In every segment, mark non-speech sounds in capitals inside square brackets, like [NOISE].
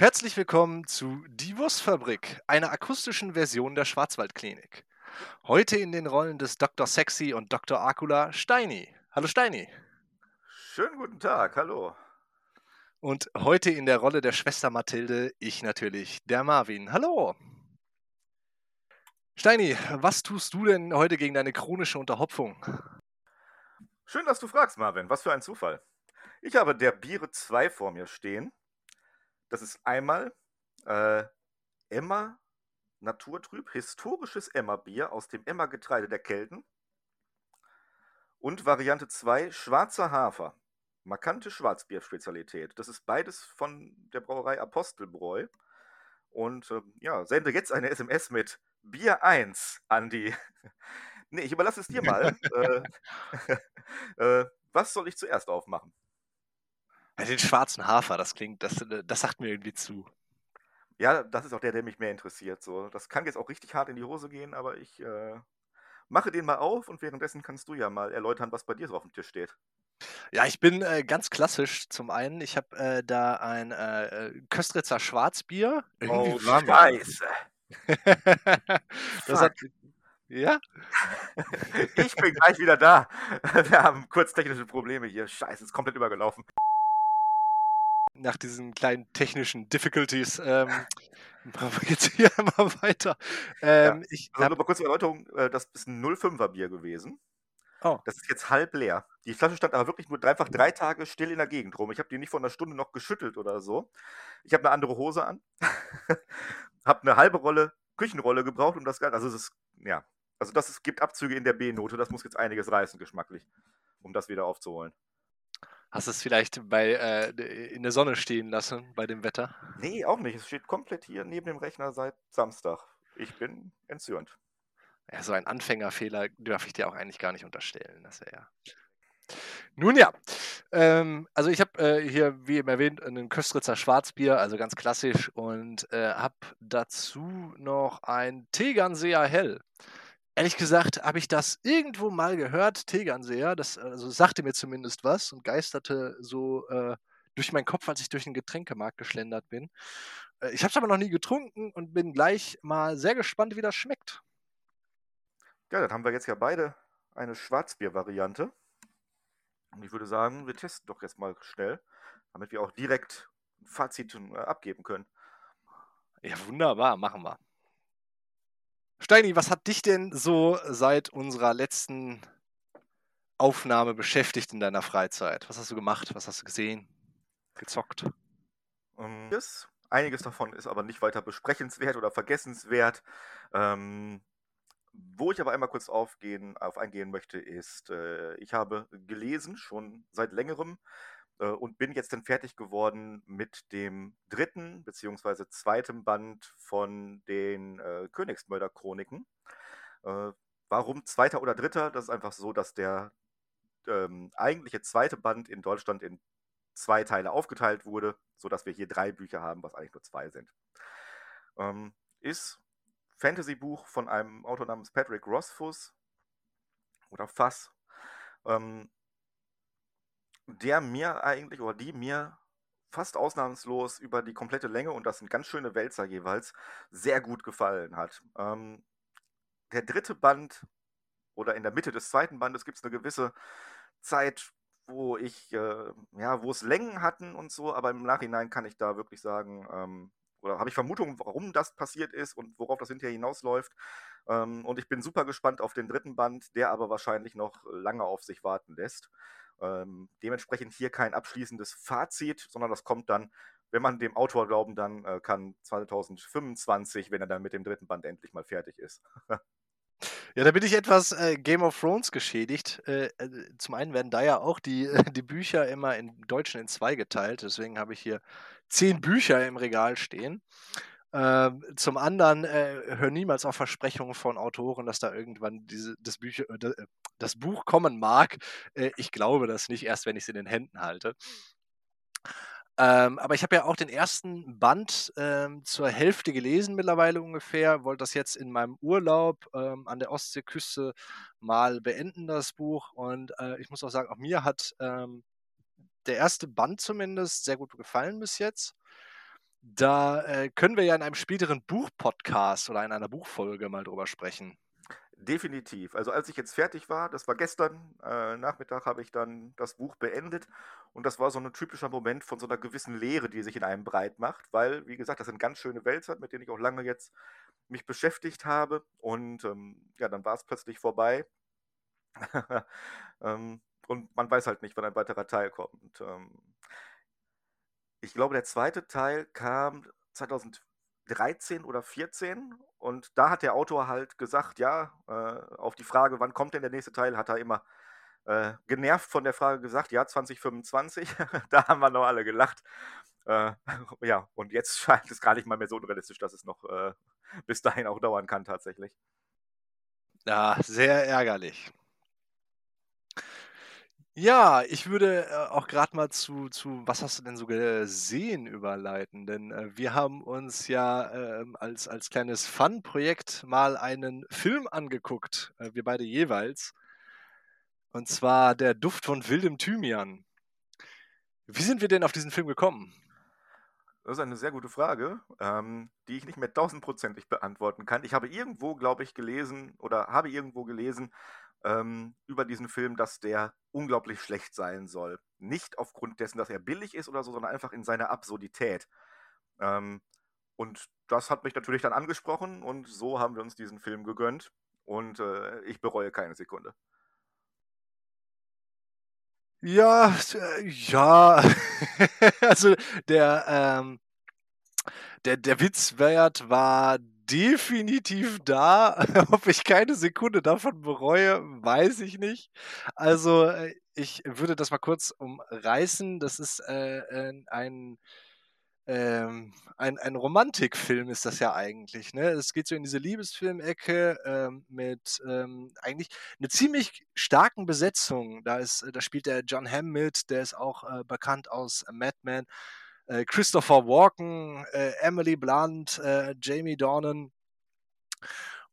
Herzlich willkommen zu Die Wurstfabrik, einer akustischen Version der Schwarzwaldklinik. Heute in den Rollen des Dr. Sexy und Dr. Akula Steini. Hallo Steini. Schönen guten Tag, hallo. Und heute in der Rolle der Schwester Mathilde, ich natürlich, der Marvin. Hallo. Steini, was tust du denn heute gegen deine chronische Unterhopfung? Schön, dass du fragst, Marvin. Was für ein Zufall. Ich habe der Biere 2 vor mir stehen. Das ist einmal äh, Emma Naturtrüb, historisches Emma-Bier aus dem Emma-Getreide der Kelten. Und Variante 2, schwarzer Hafer. Markante Schwarzbier-Spezialität. Das ist beides von der Brauerei Apostelbräu. Und äh, ja, sende jetzt eine SMS mit Bier 1 an die. nee, ich überlasse es dir mal. [LAUGHS] äh, [LAUGHS] äh, was soll ich zuerst aufmachen? Den schwarzen Hafer, das klingt, das, das sagt mir irgendwie zu. Ja, das ist auch der, der mich mehr interessiert. So, das kann jetzt auch richtig hart in die Hose gehen, aber ich äh, mache den mal auf und währenddessen kannst du ja mal erläutern, was bei dir so auf dem Tisch steht. Ja, ich bin äh, ganz klassisch zum einen. Ich habe äh, da ein äh, Köstritzer Schwarzbier. Irgendwie oh, Scheiße. [LAUGHS] das hat, ja? [LAUGHS] ich bin gleich wieder da. [LAUGHS] Wir haben kurz technische Probleme hier. Scheiße, ist komplett übergelaufen. Nach diesen kleinen technischen Difficulties ähm, [LAUGHS] geht es hier [LAUGHS] immer weiter. Ähm, ja. ich also nur mal kurz Erläuterung: äh, Das ist ein 05er Bier gewesen. Oh. Das ist jetzt halb leer. Die Flasche stand aber wirklich nur einfach drei Tage still in der Gegend rum. Ich habe die nicht vor einer Stunde noch geschüttelt oder so. Ich habe eine andere Hose an. [LAUGHS] habe eine halbe Rolle Küchenrolle gebraucht, um das Ganze. Also, es ist, ja. Also, das ist, gibt Abzüge in der B-Note. Das muss jetzt einiges reißen, geschmacklich, um das wieder aufzuholen. Hast du es vielleicht bei, äh, in der Sonne stehen lassen bei dem Wetter? Nee, auch nicht. Es steht komplett hier neben dem Rechner seit Samstag. Ich bin entzürnt. Ja, so ein Anfängerfehler darf ich dir auch eigentlich gar nicht unterstellen. Das ja. Nun ja, ähm, also ich habe äh, hier, wie eben erwähnt, einen Köstritzer Schwarzbier, also ganz klassisch, und äh, habe dazu noch ein Tegernseer Hell. Ehrlich gesagt habe ich das irgendwo mal gehört, Tegernseer, das also sagte mir zumindest was und geisterte so äh, durch meinen Kopf, als ich durch den Getränkemarkt geschlendert bin. Äh, ich habe es aber noch nie getrunken und bin gleich mal sehr gespannt, wie das schmeckt. Ja, dann haben wir jetzt ja beide eine Schwarzbier-Variante. Und ich würde sagen, wir testen doch jetzt mal schnell, damit wir auch direkt ein Fazit äh, abgeben können. Ja, wunderbar, machen wir. Steini, was hat dich denn so seit unserer letzten Aufnahme beschäftigt in deiner Freizeit? Was hast du gemacht? Was hast du gesehen? Gezockt? Um, ähm, einiges davon ist aber nicht weiter besprechenswert oder vergessenswert. Ähm, wo ich aber einmal kurz aufgehen, auf eingehen möchte, ist, äh, ich habe gelesen, schon seit längerem, und bin jetzt dann fertig geworden mit dem dritten bzw. zweiten Band von den äh, Königsmörder-Chroniken. Äh, warum zweiter oder dritter? Das ist einfach so, dass der ähm, eigentliche zweite Band in Deutschland in zwei Teile aufgeteilt wurde, sodass wir hier drei Bücher haben, was eigentlich nur zwei sind. Ähm, ist Fantasy-Buch von einem Autor namens Patrick Rothfuss oder Fass. Ähm, der mir eigentlich oder die mir fast ausnahmslos über die komplette Länge, und das sind ganz schöne Wälzer jeweils, sehr gut gefallen hat. Ähm, der dritte Band oder in der Mitte des zweiten Bandes gibt es eine gewisse Zeit, wo ich, äh, ja, wo es Längen hatten und so, aber im Nachhinein kann ich da wirklich sagen, ähm, oder habe ich Vermutungen, warum das passiert ist und worauf das hinterher hinausläuft. Ähm, und ich bin super gespannt auf den dritten Band, der aber wahrscheinlich noch lange auf sich warten lässt. Ähm, dementsprechend hier kein abschließendes Fazit, sondern das kommt dann, wenn man dem Autor glauben dann äh, kann, 2025, wenn er dann mit dem dritten Band endlich mal fertig ist. [LAUGHS] Ja, da bin ich etwas äh, Game of Thrones geschädigt. Äh, äh zum einen werden da ja auch die, [LAUGHS] die Bücher immer im Deutschen in zwei geteilt. Deswegen habe ich hier zehn Bücher im Regal stehen. Ähm, zum anderen äh, hör niemals auf Versprechungen von Autoren, dass da irgendwann diese, das, Bücher, äh, äh, das Buch kommen mag. Äh, ich glaube das nicht, erst wenn ich es in den Händen halte. Ähm, aber ich habe ja auch den ersten Band ähm, zur Hälfte gelesen mittlerweile ungefähr, wollte das jetzt in meinem Urlaub ähm, an der Ostseeküste mal beenden, das Buch. Und äh, ich muss auch sagen, auch mir hat ähm, der erste Band zumindest sehr gut gefallen bis jetzt Da äh, können wir ja in einem späteren Buchpodcast oder in einer Buchfolge mal drüber sprechen. Definitiv. Also als ich jetzt fertig war, das war gestern äh, Nachmittag, habe ich dann das Buch beendet und das war so ein typischer Moment von so einer gewissen Leere, die sich in einem breit macht, weil, wie gesagt, das sind ganz schöne Wälzer, mit denen ich auch lange jetzt mich beschäftigt habe und ähm, ja, dann war es plötzlich vorbei [LAUGHS] ähm, und man weiß halt nicht, wann ein weiterer Teil kommt. Ähm, ich glaube, der zweite Teil kam 2013 oder 2014 und da hat der Autor halt gesagt, ja, äh, auf die Frage, wann kommt denn der nächste Teil, hat er immer äh, genervt von der Frage gesagt, ja, 2025. [LAUGHS] da haben wir noch alle gelacht. Äh, [LAUGHS] ja, und jetzt [LAUGHS] scheint es gar nicht mal mehr so unrealistisch, dass es noch äh, bis dahin auch dauern kann tatsächlich. Ja, sehr ärgerlich. Ja, ich würde äh, auch gerade mal zu, zu, was hast du denn so gesehen, überleiten, denn äh, wir haben uns ja ähm, als, als kleines Fun-Projekt mal einen Film angeguckt, äh, wir beide jeweils, und zwar Der Duft von wildem Thymian. Wie sind wir denn auf diesen Film gekommen? Das ist eine sehr gute Frage, ähm, die ich nicht mehr tausendprozentig beantworten kann. Ich habe irgendwo, glaube ich, gelesen oder habe irgendwo gelesen, ähm, über diesen Film, dass der unglaublich schlecht sein soll. Nicht aufgrund dessen, dass er billig ist oder so, sondern einfach in seiner Absurdität. Ähm, und das hat mich natürlich dann angesprochen und so haben wir uns diesen Film gegönnt und äh, ich bereue keine Sekunde. Ja, äh, ja, [LAUGHS] also der, ähm, der, der Witzwert war definitiv da. [LAUGHS] Ob ich keine Sekunde davon bereue, weiß ich nicht. Also, äh, ich würde das mal kurz umreißen. Das ist äh, ein, ähm, ein, ein Romantikfilm, ist das ja eigentlich. Ne? Es geht so in diese Liebesfilmecke ähm, mit ähm, eigentlich einer ziemlich starken Besetzung. Da, ist, da spielt der John Hamm mit, der ist auch äh, bekannt aus Mad Men. Äh, Christopher Walken, äh, Emily Blunt, äh, Jamie Dornan.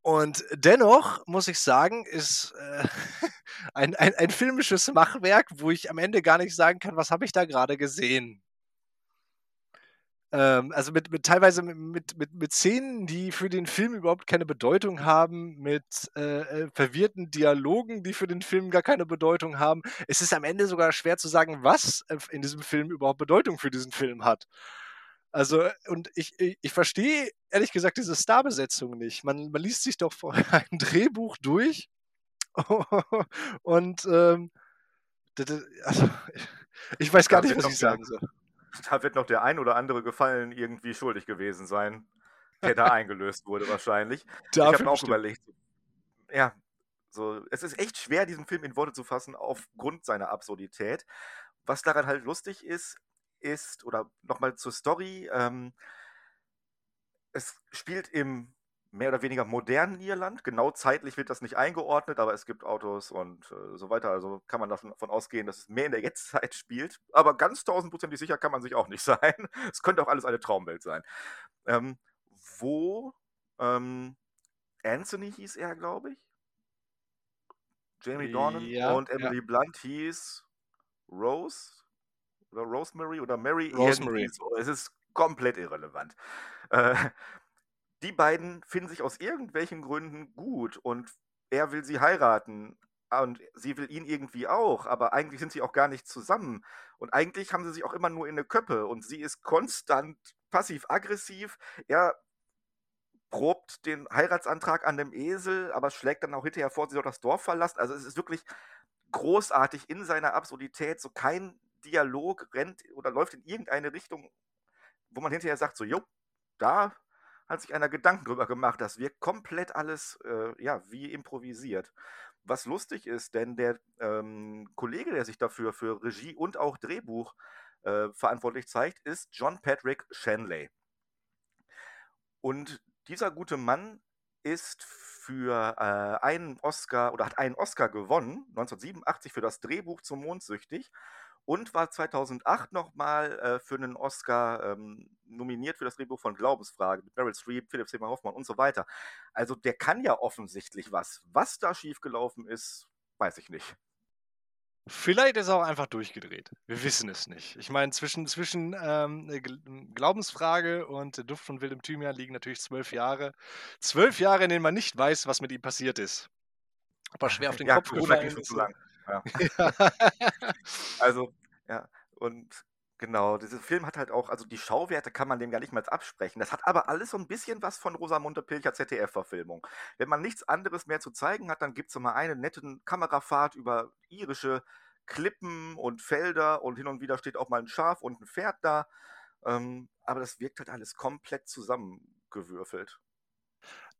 Und dennoch muss ich sagen, ist äh, [LAUGHS] ein, ein, ein, filmisches Machwerk, wo ich am Ende gar nicht sagen kann, was habe ich da gerade gesehen. Ähm, also mit, mit teilweise mit, mit, mit Szenen, die für den Film überhaupt keine Bedeutung haben, mit äh, äh, verwirrten Dialogen, die für den Film gar keine Bedeutung haben. Es ist am Ende sogar schwer zu sagen, was äh, in diesem Film überhaupt Bedeutung für diesen Film hat. Also, und ich, ich, ich verstehe ehrlich gesagt diese Starbesetzung nicht. Man, man liest sich doch [LAUGHS] ein Drehbuch durch [LAUGHS] und ähm, also, ich weiß gar nicht, was ich sagen soll [LAUGHS] da wird noch der ein oder andere Gefallen irgendwie schuldig gewesen sein, der da [LAUGHS] eingelöst wurde wahrscheinlich. Dafür ich habe auch bestimmt. überlegt, ja, so, es ist echt schwer, diesen Film in Worte zu fassen aufgrund seiner Absurdität. Was daran halt lustig ist, ist, oder nochmal zur Story, ähm, es spielt im mehr oder weniger modernen Irland. Genau zeitlich wird das nicht eingeordnet, aber es gibt Autos und äh, so weiter. Also kann man davon ausgehen, dass es mehr in der [LAUGHS] Jetztzeit spielt. Aber ganz tausendprozentig sicher kann man sich auch nicht [LAUGHS] sein. Es könnte auch alles eine Traumwelt sein. Ähm, wo ähm, Anthony hieß er, glaube ich. Jamie Dornan ja, und Emily ja. Blunt hieß Rose oder Rosemary oder Mary. Rosemary. Es ist komplett irrelevant. Äh, die beiden finden sich aus irgendwelchen Gründen gut und er will sie heiraten und sie will ihn irgendwie auch, aber eigentlich sind sie auch gar nicht zusammen. Und eigentlich haben sie sich auch immer nur in der Köppe und sie ist konstant passiv-aggressiv. Er probt den Heiratsantrag an dem Esel, aber schlägt dann auch hinterher vor, sie soll das Dorf verlassen. Also es ist wirklich großartig in seiner Absurdität. So kein Dialog rennt oder läuft in irgendeine Richtung, wo man hinterher sagt, so, jo, da hat sich einer Gedanken drüber gemacht. Das wirkt komplett alles äh, ja, wie improvisiert. Was lustig ist, denn der ähm, Kollege, der sich dafür für Regie und auch Drehbuch äh, verantwortlich zeigt, ist John Patrick Shanley. Und dieser gute Mann ist für äh, einen Oscar oder hat einen Oscar gewonnen, 1987 für das Drehbuch zum Mondsüchtig und war 2008 nochmal äh, für einen Oscar ähm, nominiert für das Drehbuch von Glaubensfrage mit Meryl Streep, Philipp Seymour Hoffmann und so weiter. Also der kann ja offensichtlich was. Was da schiefgelaufen ist, weiß ich nicht. Vielleicht ist er auch einfach durchgedreht. Wir wissen es nicht. Ich meine, zwischen, zwischen ähm, Glaubensfrage und Duft von wildem Thymian liegen natürlich zwölf Jahre. Zwölf Jahre, in denen man nicht weiß, was mit ihm passiert ist. Ob er schwer auf [LAUGHS] den ja, Kopf Corona gefallen ist. zu lang. Ja. [LAUGHS] [LAUGHS] Also, ja, und genau, dieser Film hat halt auch, also die Schauwerte kann man dem gar nicht mal absprechen. Das hat aber alles so ein bisschen was von Rosamunde Pilcher ZDF-Verfilmung. Wenn man nichts anderes mehr zu zeigen hat, dann gibt es mal eine nette Kamerafahrt über irische Klippen und Felder und hin und wieder steht auch mal ein Schaf und ein Pferd da. Ähm, aber das wirkt halt alles komplett zusammengewürfelt.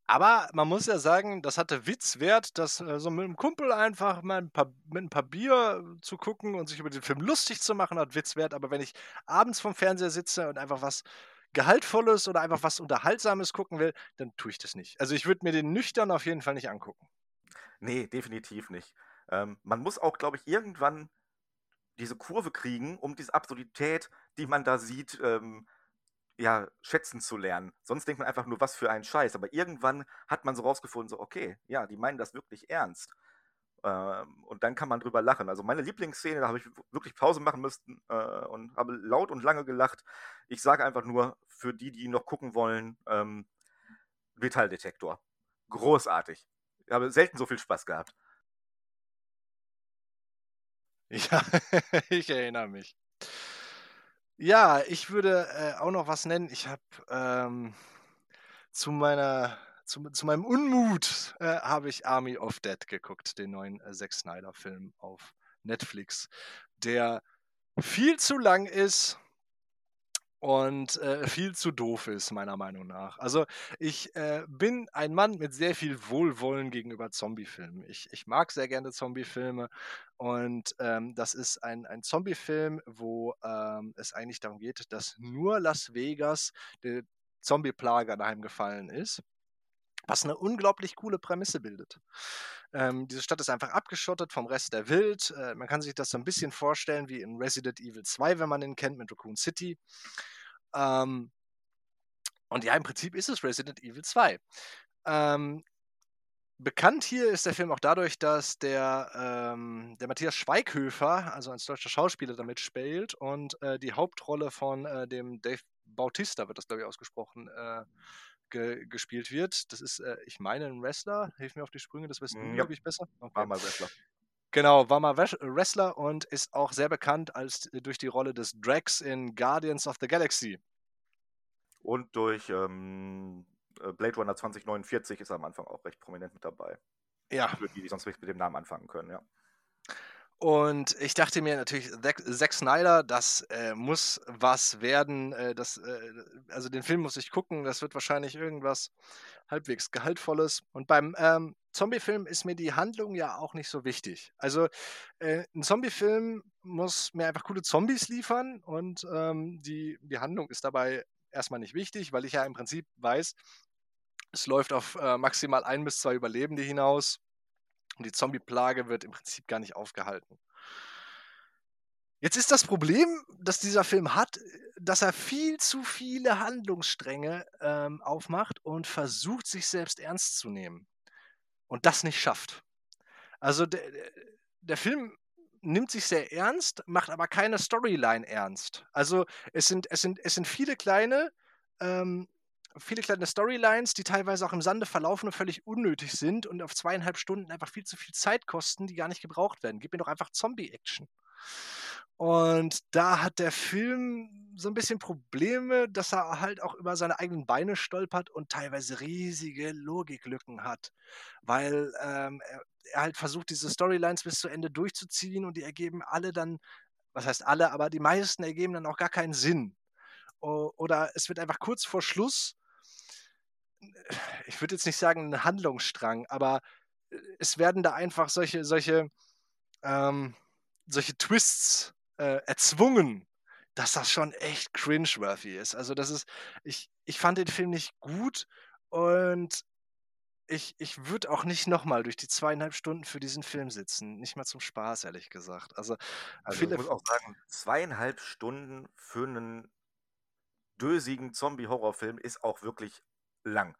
Aber man muss ja sagen, das hatte Witzwert, das äh, so mit einem Kumpel einfach mal ein paar, mit ein paar Bier zu gucken und sich über den Film lustig zu machen, hat Witzwert. Aber wenn ich abends vom Fernseher sitze und einfach was Gehaltvolles oder einfach was Unterhaltsames gucken will, dann tue ich das nicht. Also ich würde mir den nüchtern auf jeden Fall nicht angucken. Nee, definitiv nicht. Ähm, man muss auch, glaube ich, irgendwann diese Kurve kriegen, um diese Absurdität, die man da sieht, ähm, ja, schätzen zu lernen. Sonst denkt man einfach nur, was für ein Scheiß. Aber irgendwann hat man so rausgefunden, so, okay, ja, die meinen das wirklich ernst. Ähm, und dann kann man drüber lachen. Also meine Lieblingsszene, da habe ich wirklich Pause machen müssen äh, und habe laut und lange gelacht. Ich sage einfach nur, für die, die noch gucken wollen, ähm, Metalldetektor. Großartig. Ich habe selten so viel Spaß gehabt. Ja, [LAUGHS] ich erinnere mich. Ja, ich würde äh, auch noch was nennen. Ich habe ähm, zu meiner zu, zu meinem Unmut äh, habe ich Army of Dead geguckt, den neuen äh, Zack Snyder Film auf Netflix, der viel zu lang ist und äh, viel zu doof ist, meiner Meinung nach. Also ich äh, bin ein Mann mit sehr viel Wohlwollen gegenüber Zombiefilmen. Ich, ich mag sehr gerne Zombiefilme und ähm, das ist ein, ein Zombiefilm, wo ähm, es eigentlich darum geht, dass nur Las Vegas der Zombie-Plage anheimgefallen ist. Was eine unglaublich coole Prämisse bildet. Ähm, diese Stadt ist einfach abgeschottet vom Rest der Welt. Äh, man kann sich das so ein bisschen vorstellen wie in Resident Evil 2, wenn man den kennt, mit Raccoon City. Ähm, und ja, im Prinzip ist es Resident Evil 2. Ähm, bekannt hier ist der Film auch dadurch, dass der, ähm, der Matthias Schweighöfer, also ein deutscher Schauspieler, damit spielt und äh, die Hauptrolle von äh, dem Dave Bautista, wird das glaube ich ausgesprochen, äh, ge gespielt wird. Das ist, äh, ich meine, ein Wrestler. Hilf mir auf die Sprünge, das weißt du, Ja. glaube ich, besser. War Okay. mal Wrestler. Genau, war mal Wres- Wrestler und ist auch sehr bekannt als äh, durch die Rolle des Drax in Guardians of the Galaxy. Und durch ähm, äh, Blade Runner 2049 ist er am Anfang auch recht prominent mit dabei. Ja, Für die, die sonst nicht mit dem Namen anfangen können, ja. Und ich dachte mir natürlich, Zack, Snyder, das äh, muss was werden. Äh, das, äh, also den Film muss ich gucken, das wird wahrscheinlich irgendwas halbwegs Gehaltvolles. Und beim ähm, Zombie-Film ist mir die Handlung ja auch nicht so wichtig. Also äh, ein Zombie-Film muss mir einfach coole Zombies liefern und ähm, die, die Handlung ist dabei erstmal nicht wichtig, weil ich ja im Prinzip weiß, es läuft auf äh, maximal ein bis zwei Überlebende hinaus. Und die Zombie-Plage wird im Prinzip gar nicht aufgehalten. Jetzt ist das Problem, das dieser Film hat, dass er viel zu viele Handlungsstränge ähm, aufmacht und versucht, sich selbst ernst zu nehmen. Und das nicht schafft. Also der, der Film nimmt sich sehr ernst, macht aber keine Storyline ernst. Also es sind, es sind, es sind viele kleine, ähm, viele kleine Storylines, die teilweise auch im Sande verlaufen und völlig unnötig sind und auf zweieinhalb Stunden einfach viel zu viel Zeit kosten, die gar nicht gebraucht werden. Gib mir doch einfach Zombie-Action. Und da hat der Film so ein bisschen Probleme, dass er halt auch über seine eigenen Beine stolpert und teilweise riesige Logiklücken hat, weil ähm, er, halt versucht, diese Storylines bis zu Ende durchzuziehen und die ergeben alle dann, was heißt alle, aber die meisten ergeben dann auch gar keinen Sinn. Oder es wird einfach kurz vor Schluss, ich würde jetzt nicht sagen ein Handlungsstrang, aber äh, es werden da einfach solche, solche, ähm, solche Twists äh, erzwungen, dass das schon echt cringeworthy ist. Also das ist, ich, ich fand den Film nicht gut und ich, ich würde auch nicht nochmal durch die zweieinhalb Stunden für diesen Film sitzen. Nicht mal zum Spaß, ehrlich gesagt. Also, Also ich muss auch sagen, zweieinhalb Stunden für einen dösigen Zombie-Horrorfilm ist auch wirklich lang.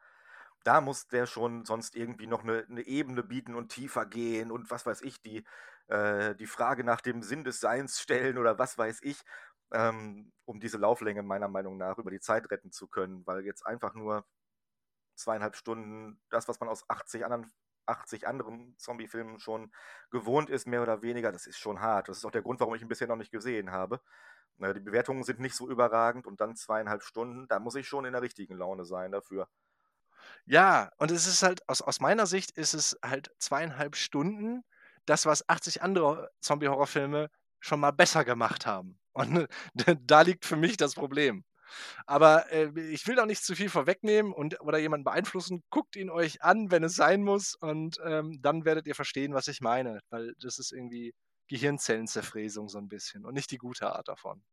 da muss der schon sonst irgendwie noch eine, eine Ebene bieten und tiefer gehen und was weiß ich, die, äh, die Frage nach dem Sinn des Seins stellen oder was weiß ich, ähm, um diese Lauflänge meiner Meinung nach über die Zeit retten zu können, weil jetzt einfach nur zweieinhalb Stunden, das, was man aus 80 anderen 80 anderen Zombie-Filmen schon gewohnt ist, mehr oder weniger, das ist schon hart. Das ist auch der Grund, warum ich ihn bisher noch nicht gesehen habe. Die Bewertungen sind nicht so überragend und dann zweieinhalb Stunden, da muss ich schon in der richtigen Laune sein dafür. Ja, und es ist halt, aus, aus meiner Sicht ist es halt zweieinhalb Stunden, das, was 80 andere Zombie-Horrorfilme schon mal besser gemacht haben. Und [LAUGHS] da liegt für mich das Problem. Aber äh, ich will auch nicht zu viel vorwegnehmen und oder jemanden beeinflussen. Guckt ihn euch an, wenn es sein muss, und ähm, dann werdet ihr verstehen, was ich meine. Weil das ist irgendwie Gehirnzellenzerfräsung so ein bisschen und nicht die gute Art davon.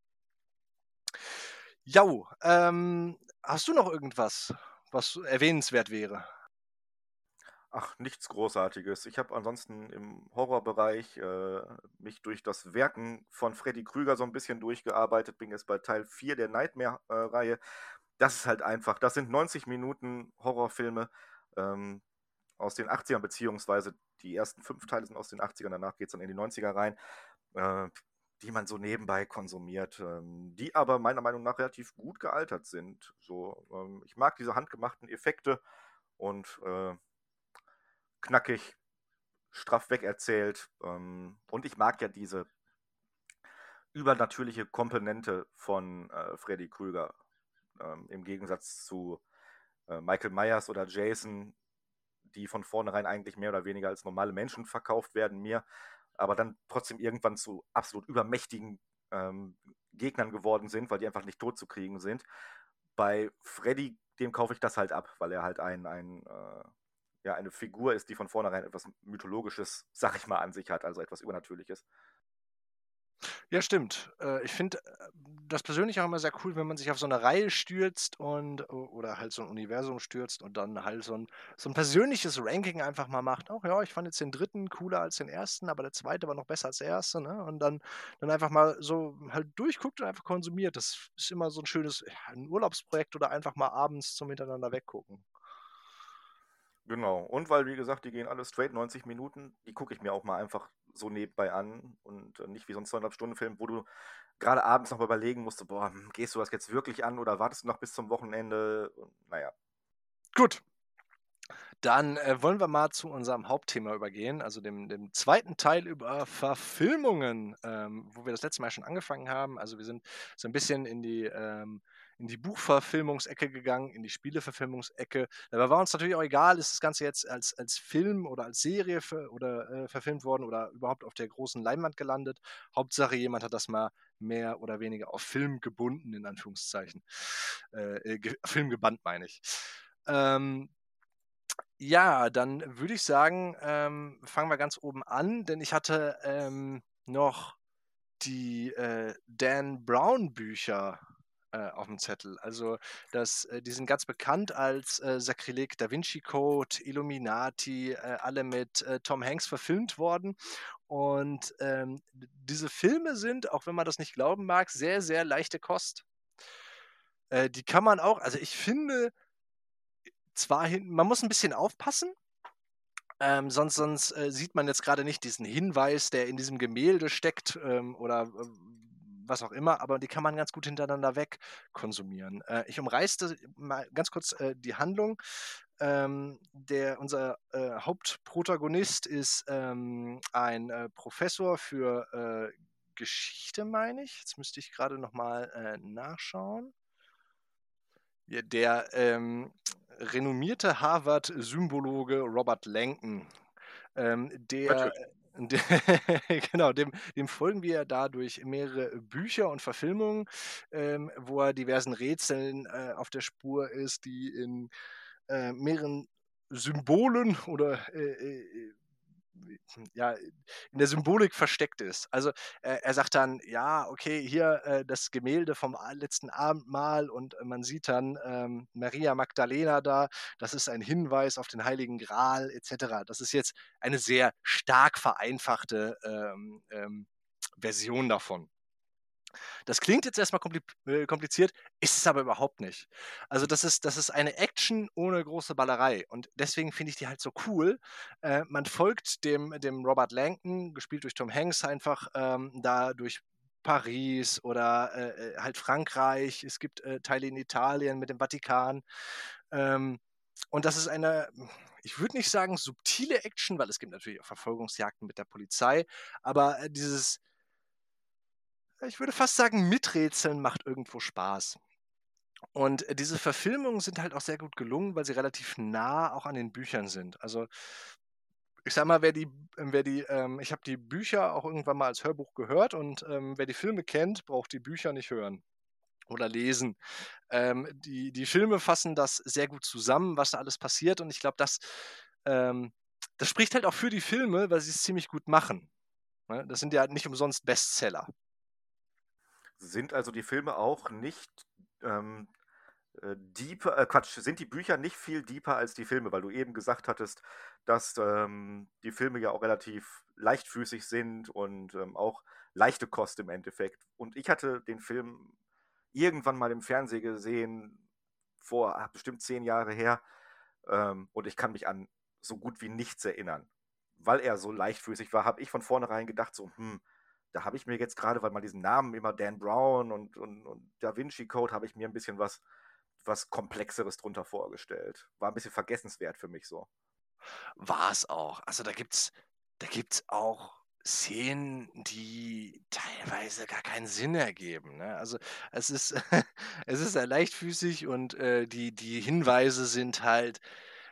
Jau, ähm, hast du noch irgendwas, was erwähnenswert wäre? Ach, nichts Großartiges. Ich habe ansonsten im Horrorbereich äh, mich durch das Werken von Freddy Krüger so ein bisschen durchgearbeitet. Bin jetzt bei Teil 4 der Nightmare-Reihe. das ist halt einfach. Das sind 90 Minuten Horrorfilme ähm, aus den 80ern, beziehungsweise die ersten fünf Teile sind aus den 80ern, danach geht es dann in die 90er rein, äh, die man so nebenbei konsumiert, ähm, die aber meiner Meinung nach relativ gut gealtert sind. So, ähm, ich mag diese handgemachten Effekte und äh, knackig, straff wegerzählt. Ähm, und ich mag ja diese übernatürliche Komponente von äh, Freddy Krüger. Ähm, Im Gegensatz zu äh, Michael Myers oder Jason, die von vornherein eigentlich mehr oder weniger als normale Menschen verkauft werden, mir, aber dann trotzdem irgendwann zu absolut übermächtigen ähm, Gegnern geworden sind, weil die einfach nicht tot zu kriegen sind. Bei Freddy, dem kaufe ich das halt ab, weil er halt ein, ein äh, ja eine Figur ist, die von vornherein etwas Mythologisches, sag ich mal, an sich hat, also etwas Übernatürliches. Ja, stimmt. Äh, ich finde äh, das persönlich auch immer sehr cool, wenn man sich auf so eine Reihe stürzt und oder halt so ein Universum stürzt und dann halt so ein, so ein persönliches Ranking einfach mal macht. Auch ja, ich fand jetzt den dritten cooler als den ersten, aber der zweite war noch besser als der erste, ne? Und dann, dann einfach mal so halt durchguckt und einfach konsumiert. Das ist immer so ein schönes ein Urlaubsprojekt oder einfach mal abends zum Miteinander weggucken. Genau. Und weil, wie gesagt, die gehen alle straight 90 Minuten, die gucke ich mir auch mal einfach so nebenbei an und äh, nicht wie so ein 2,5 Stunden Film, wo du gerade abends noch mal überlegen musst, boah, hm, gehst du das jetzt wirklich an oder wartest du noch bis zum Wochenende? Und, naja. Gut. Dann äh, wollen wir mal zu unserem Hauptthema übergehen, also dem, dem zweiten Teil über Verfilmungen, ähm, wo wir das letzte Mal schon angefangen haben. Also wir sind so ein bisschen in die ähm, in die Buchverfilmungsecke gegangen, in die Spieleverfilmungsecke. Dabei war uns natürlich auch egal, ist das Ganze jetzt als, als Film oder als Serie für, oder äh, verfilmt worden oder überhaupt auf der großen Leinwand gelandet. Hauptsache, jemand hat das mal mehr oder weniger auf Film gebunden, in Anführungszeichen. Äh, äh, ge Film gebannt, meine ich. Ähm, ja, dann würde ich sagen, ähm, fangen wir ganz oben an, denn ich hatte ähm, noch die äh, Dan Brown Bücher äh, auf dem Zettel. Also das, äh, die sind ganz bekannt als äh, Sakrileg, Da Vinci Code, Illuminati, äh, alle mit äh, Tom Hanks verfilmt worden. Und ähm, diese Filme sind, auch wenn man das nicht glauben mag, sehr, sehr leichte Kost. Die kann man auch, also ich finde, zwar hin, man muss ein bisschen aufpassen, ähm, sonst, sonst äh, sieht man jetzt gerade nicht diesen Hinweis, der in diesem Gemälde steckt ähm, oder äh, was auch immer, aber die kann man ganz gut hintereinander weg konsumieren. Äh, ich umreißte mal ganz kurz äh, die Handlung. Ähm, der, unser äh, Hauptprotagonist ist ähm, ein äh, Professor für äh, Geschichte, meine ich. Jetzt müsste ich gerade nochmal äh, nachschauen. Ja, der ähm, renommierte Harvard-Symbologe Robert Langton, ähm, der [LAUGHS] genau, dem, dem folgen wir da durch mehrere Bücher und Verfilmungen, ähm, wo er diversen Rätseln äh, auf der Spur ist, die in äh, mehreren Symbolen oder äh, äh ja, in der Symbolik versteckt ist. Also äh, er sagt dann, ja, okay, hier äh, das Gemälde vom letzten Abendmahl und äh, man sieht dann ähm, Maria Magdalena da, das ist ein Hinweis auf den Heiligen Gral etc. Das ist jetzt eine sehr stark vereinfachte ähm, ähm, Version davon. Das klingt jetzt erstmal äh, kompliziert, ist es aber überhaupt nicht. Also das ist, das ist eine Action ohne große Ballerei und deswegen finde ich die halt so cool. Äh, man folgt dem, dem Robert Langton, gespielt durch Tom Hanks, einfach ähm, da durch Paris oder äh, äh halt Frankreich. Es gibt äh, Teile in Italien mit dem Vatikan. Ähm, und das ist eine, ich würde nicht sagen subtile Action, weil es gibt natürlich auch Verfolgungsjagden mit der Polizei, aber äh, dieses ich würde fast sagen, Miträtseln macht irgendwo Spaß. Und äh, diese Verfilmungen sind halt auch sehr gut gelungen, weil sie relativ nah auch an den Büchern sind. Also ich sag mal, wer die, wer die, ähm, ich habe die Bücher auch irgendwann mal als Hörbuch gehört und ähm, wer die Filme kennt, braucht die Bücher nicht hören oder lesen. Ähm, die, die Filme fassen das sehr gut zusammen, was da alles passiert und ich glaube, das, ähm, das spricht halt auch für die Filme, weil sie es ziemlich gut machen. Ne? Das sind ja nicht umsonst Bestseller. Sind also die Filme auch nicht ähm, äh, deeper, äh, Quatsch, sind die Bücher nicht viel deeper als die Filme, weil du eben gesagt hattest, dass ähm, die Filme ja auch relativ leichtfüßig sind und ähm, auch leichte Kost im Endeffekt. Und ich hatte den Film irgendwann mal im Fernsehen gesehen, vor ach, bestimmt zehn Jahre her, ähm, und ich kann mich an so gut wie nichts erinnern. Weil er so leichtfüßig war, habe ich von vornherein gedacht, so, hm, da habe ich mir jetzt gerade, weil man diesen Namen immer Dan Brown und, und, und Da Vinci Code, habe ich mir ein bisschen was, was Komplexeres drunter vorgestellt. War ein bisschen vergessenswert für mich so. War es auch. Also da gibt's, da gibt's auch Szenen, die teilweise gar keinen Sinn ergeben. Ne? Also es ist, [LAUGHS] es ist leichtfüßig und äh, die, die Hinweise sind halt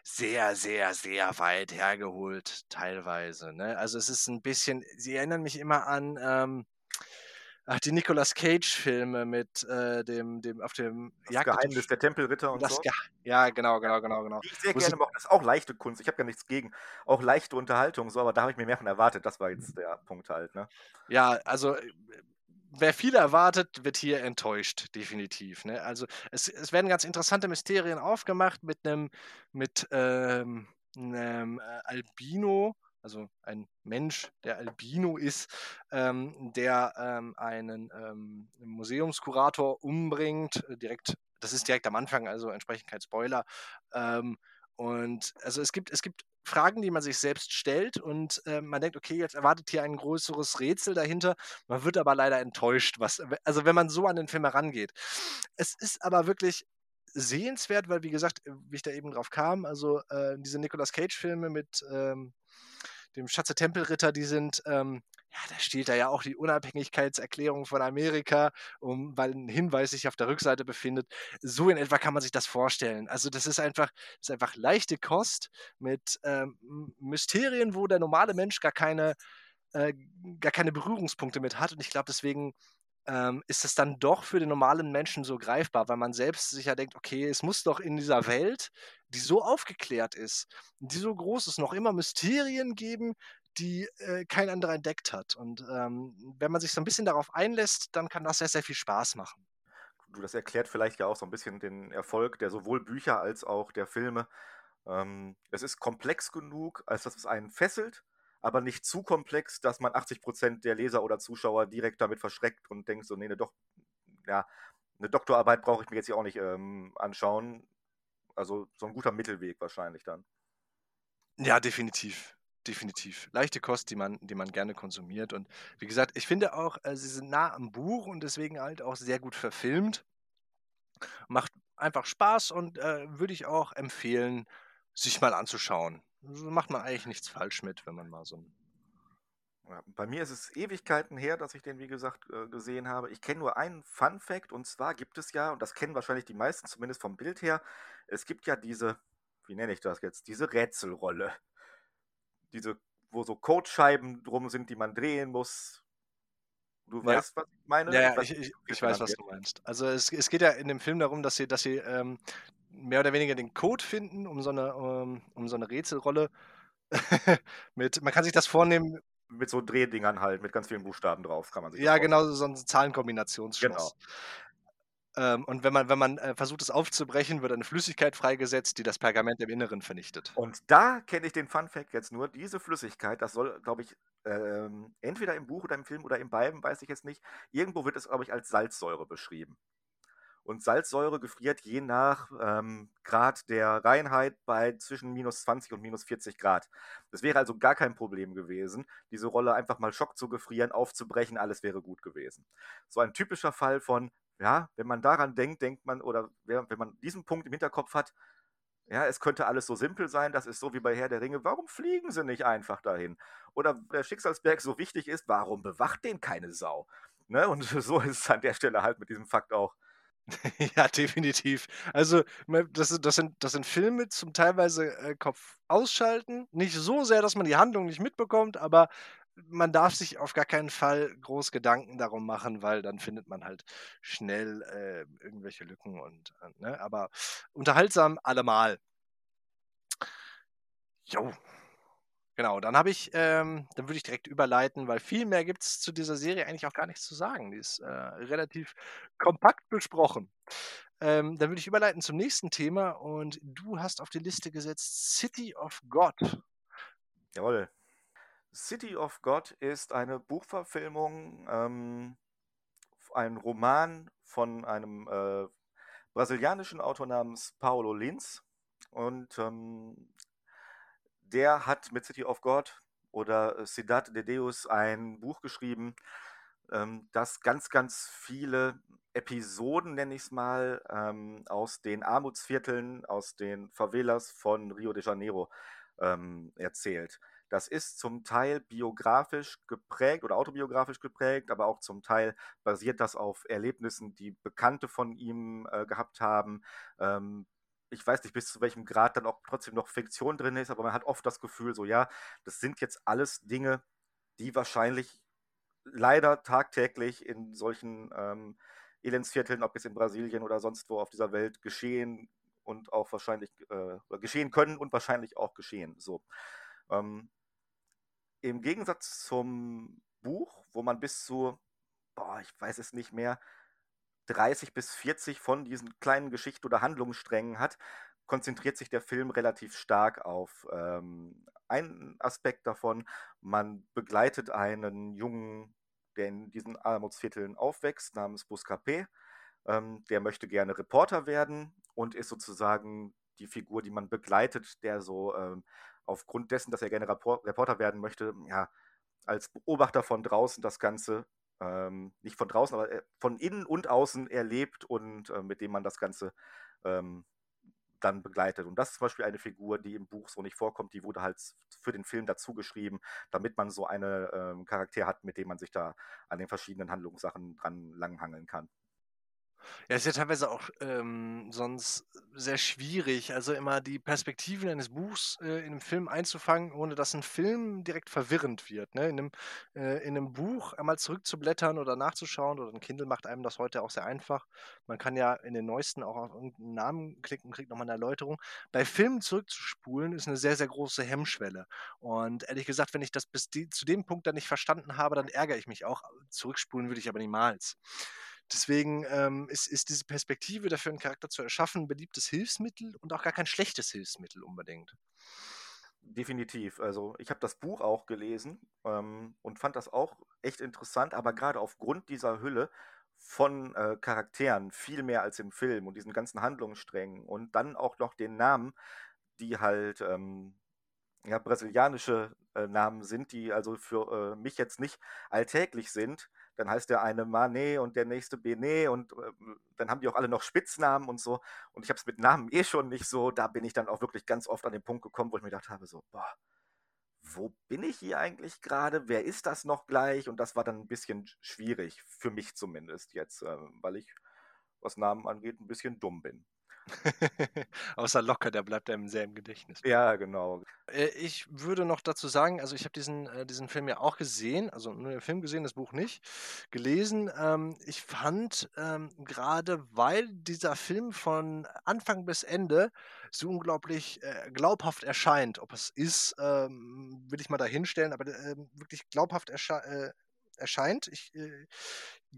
sehr, sehr, sehr weit hergeholt teilweise. Ne? Also es ist ein bisschen, sie erinnern mich immer an ähm, ach, die Nicolas Cage-Filme mit äh, dem, dem auf dem das Jagd Geheimnis der Tempelritter und das so. ja, genau, genau, genau, genau. Die ich sehr Wo gerne mochte. Das ist auch leichte Kunst. Ich habe ja nichts gegen. Auch leichte Unterhaltung, so, aber da habe ich mir mehr von erwartet. Das war jetzt der Punkt halt, ne? Ja, also äh, wer viel erwartet, wird hier enttäuscht, definitiv. Ne? Also es, es werden ganz interessante Mysterien aufgemacht mit einem mit ähm, einem äh, Albino, also ein Mensch, der Albino ist, ähm, der ähm, einen ähm, Museumskurator umbringt, äh, direkt, das ist direkt am Anfang, also entsprechend kein Spoiler. Ähm, und also es gibt, es gibt Fragen, die man sich selbst stellt und äh, man denkt, okay, jetzt erwartet hier ein größeres Rätsel dahinter. Man wird aber leider enttäuscht, was, also wenn man so an den Film herangeht. Es ist aber wirklich sehenswert, weil wie gesagt, wie ich da eben drauf kam, also äh, diese Nicolas Cage-Filme mit ähm, dem Schatze Tempelritter, die sind, ähm, ja, da steht da ja auch die Unabhängigkeitserklärung von Amerika, um, weil ein Hinweis sich auf der Rückseite befindet. So in etwa kann man sich das vorstellen. Also das ist einfach, das ist einfach leichte Kost mit ähm, Mysterien, wo der normale Mensch gar keine, äh, gar keine Berührungspunkte mit hat. Und ich glaube, deswegen ähm, ist es dann doch für den normalen Menschen so greifbar, weil man selbst sich ja denkt, okay, es muss doch in dieser Welt, die so aufgeklärt ist, die so groß ist, noch immer Mysterien geben, die äh, kein anderer entdeckt hat. Und ähm, wenn man sich so ein bisschen darauf einlässt, dann kann das sehr, sehr viel Spaß machen. Du, das erklärt vielleicht ja auch so ein bisschen den Erfolg der sowohl Bücher als auch der Filme. Ähm, es ist komplex genug, als dass es einen fesselt aber nicht zu komplex, dass man 80% der Leser oder Zuschauer direkt damit verschreckt und denkt so, nee, eine, Doch ja, eine Doktorarbeit brauche ich mir jetzt hier auch nicht ähm, anschauen. Also so ein guter Mittelweg wahrscheinlich dann. Ja, definitiv. Definitiv. Leichte Kost, die man, die man gerne konsumiert. Und wie gesagt, ich finde auch, äh, sie sind nah am Buch und deswegen halt auch sehr gut verfilmt. Macht einfach Spaß und äh, würde ich auch empfehlen, sich mal anzuschauen. So macht man eigentlich nichts falsch mit, wenn man mal so ein. Bei mir ist es Ewigkeiten her, dass ich den, wie gesagt, äh, gesehen habe. Ich kenne nur einen Fun Fact und zwar gibt es ja, und das kennen wahrscheinlich die meisten, zumindest vom Bild her, es gibt ja diese, wie nenne ich das jetzt, diese Rätselrolle. Diese, wo so Codescheiben drum sind, die man drehen muss. Du ja. weißt, was ich meine? Ja, ja ich, ich, ich weiß, was du meinst. Also es, es geht ja in dem Film darum, dass sie, dass sie ähm, mehr oder weniger den Code finden, um so eine, um, ähm, um so eine Rätselrolle [LAUGHS] mit, man kann sich das vornehmen. Mit so Drehdingern halt, mit ganz vielen Buchstaben drauf, kann man sich Ja, genau, so ein Zahlenkombinationsschloss. Genau. Ähm, und wenn man, wenn man äh, versucht, es aufzubrechen, wird eine Flüssigkeit freigesetzt, die das Pergament im Inneren vernichtet. Und da kenne ich den Fun Fact jetzt nur. Diese Flüssigkeit, das soll, glaube ich, ähm, entweder im Buch oder im Film oder in beiden, weiß ich jetzt nicht. Irgendwo wird es, glaube ich, als Salzsäure beschrieben. Und Salzsäure gefriert je nach ähm, Grad der Reinheit bei zwischen minus 20 und minus 40 Grad. Das wäre also gar kein Problem gewesen, diese Rolle einfach mal Schock zu gefrieren, aufzubrechen, alles wäre gut gewesen. So ein typischer Fall von, ja, wenn man daran denkt, denkt man, oder wenn man diesen Punkt im Hinterkopf hat, ja, es könnte alles so simpel sein, das ist so wie bei Herr der Ringe, warum fliegen sie nicht einfach dahin? Oder der Schicksalsberg so wichtig ist, warum bewacht den keine Sau? Ne? Und [LAUGHS] so ist es an der Stelle halt mit diesem Fakt auch. [LAUGHS] Ja, definitiv. Also, das sind das sind das sind Filme zum teilweise, äh, Kopf ausschalten. Nicht so sehr, dass man die Handlung nicht mitbekommt, aber man darf sich auf gar keinen Fall groß Gedanken darum machen, weil dann findet man halt schnell, äh, irgendwelche Lücken und, äh, ne? Aber unterhaltsam allemal. Jo. Genau, dann habe ich, ähm, dann würde ich direkt überleiten, weil viel mehr gibt es zu dieser Serie eigentlich auch gar nichts zu sagen. Die ist äh, relativ kompakt besprochen. Ähm, dann würde ich überleiten zum nächsten Thema und du hast auf die Liste gesetzt City of God. Jawohl. City of God ist eine Buchverfilmung, ähm, ein Roman von einem äh, brasilianischen Autor namens Paulo Lins. Und ähm, der hat mit City of God oder äh, Cidade de Deus ein Buch geschrieben, ähm, das ganz, ganz viele Episoden, nenne ich es mal, ähm, aus den Armutsvierteln, aus den Favelas von Rio de Janeiro ähm, erzählt. Das ist zum Teil biografisch geprägt oder autobiografisch geprägt, aber auch zum Teil basiert das auf Erlebnissen, die Bekannte von ihm äh, gehabt haben, ähm, ich weiß nicht, bis zu welchem Grad dann auch trotzdem noch Fiktion drin ist, aber man hat oft das Gefühl, so ja, das sind jetzt alles Dinge, die wahrscheinlich leider tagtäglich in solchen ähm, Elendsvierteln, ob jetzt in Brasilien oder sonst wo auf dieser Welt geschehen und auch wahrscheinlich äh, geschehen können und wahrscheinlich auch geschehen. So. Ähm, Im Gegensatz zum Buch, wo man bis zu, boah, ich weiß es nicht mehr, 30 bis 40 von diesen kleinen Geschichten oder Handlungssträngen hat, konzentriert sich der Film relativ stark auf ähm, einen Aspekt davon. Man begleitet einen Jungen, der in diesen Armutsvierteln aufwächst, namens Buscapé. Ähm, der möchte gerne Reporter werden und ist sozusagen die Figur, die man begleitet, der so ähm, aufgrund dessen, dass er gerne Reporter werden möchte, ja, als Beobachter von draußen das Ganze ähm, nicht von draußen, aber äh, von innen und außen erlebt und äh, mit dem man das Ganze ähm, dann begleitet. Und das ist zum Beispiel eine Figur, die im Buch so nicht vorkommt, die wurde halt für den Film dazu geschrieben, damit man so einen ähm, Charakter hat, mit dem man sich da an den verschiedenen Handlungssachen dran langhangeln kann. Ja, ist ja teilweise auch ähm, sonst sehr schwierig, also immer die Perspektiven eines Buchs äh, in einem Film einzufangen, ohne dass ein Film direkt verwirrend wird. Ne? In, einem, äh, in einem Buch einmal zurückzublättern oder nachzuschauen, oder ein Kindle macht einem das heute auch sehr einfach. Man kann ja in den neuesten auch auf irgendeinen Namen klicken und kriegt nochmal eine Erläuterung. Bei Filmen zurückzuspulen ist eine sehr, sehr große Hemmschwelle. Und ehrlich gesagt, wenn ich das bis die, zu dem Punkt dann nicht verstanden habe, dann ärgere ich mich auch. Zurückspulen würde ich aber niemals. Deswegen ähm, ist, ist diese Perspektive dafür, einen Charakter zu erschaffen, ein beliebtes Hilfsmittel und auch gar kein schlechtes Hilfsmittel unbedingt. Definitiv. Also ich habe das Buch auch gelesen ähm, und fand das auch echt interessant, aber gerade aufgrund dieser Hülle von äh, Charakteren, viel mehr als im Film und diesen ganzen Handlungssträngen und dann auch noch den Namen, die halt ähm, ja, brasilianische äh, Namen sind, die also für äh, mich jetzt nicht alltäglich sind, dann heißt der eine Mane und der nächste Bene und äh, dann haben die auch alle noch Spitznamen und so. Und ich habe es mit Namen eh schon nicht so. Da bin ich dann auch wirklich ganz oft an den Punkt gekommen, wo ich mir gedacht habe, so, boah, wo bin ich hier eigentlich gerade? Wer ist das noch gleich? Und das war dann ein bisschen schwierig, für mich zumindest jetzt, äh, weil ich, was Namen angeht, ein bisschen dumm bin. [LAUGHS] Außer Locker, der bleibt einem sehr im Gedächtnis. Ja, genau. Äh, ich würde noch dazu sagen, also ich habe diesen, äh, diesen Film ja auch gesehen, also nur den Film gesehen, das Buch nicht, gelesen. Ähm, ich fand ähm, gerade, weil dieser Film von Anfang bis Ende so unglaublich äh, glaubhaft erscheint, ob es ist, ähm, will ich mal dahinstellen, aber wirklich glaubhaft erscheint. Erscheint. Ich äh,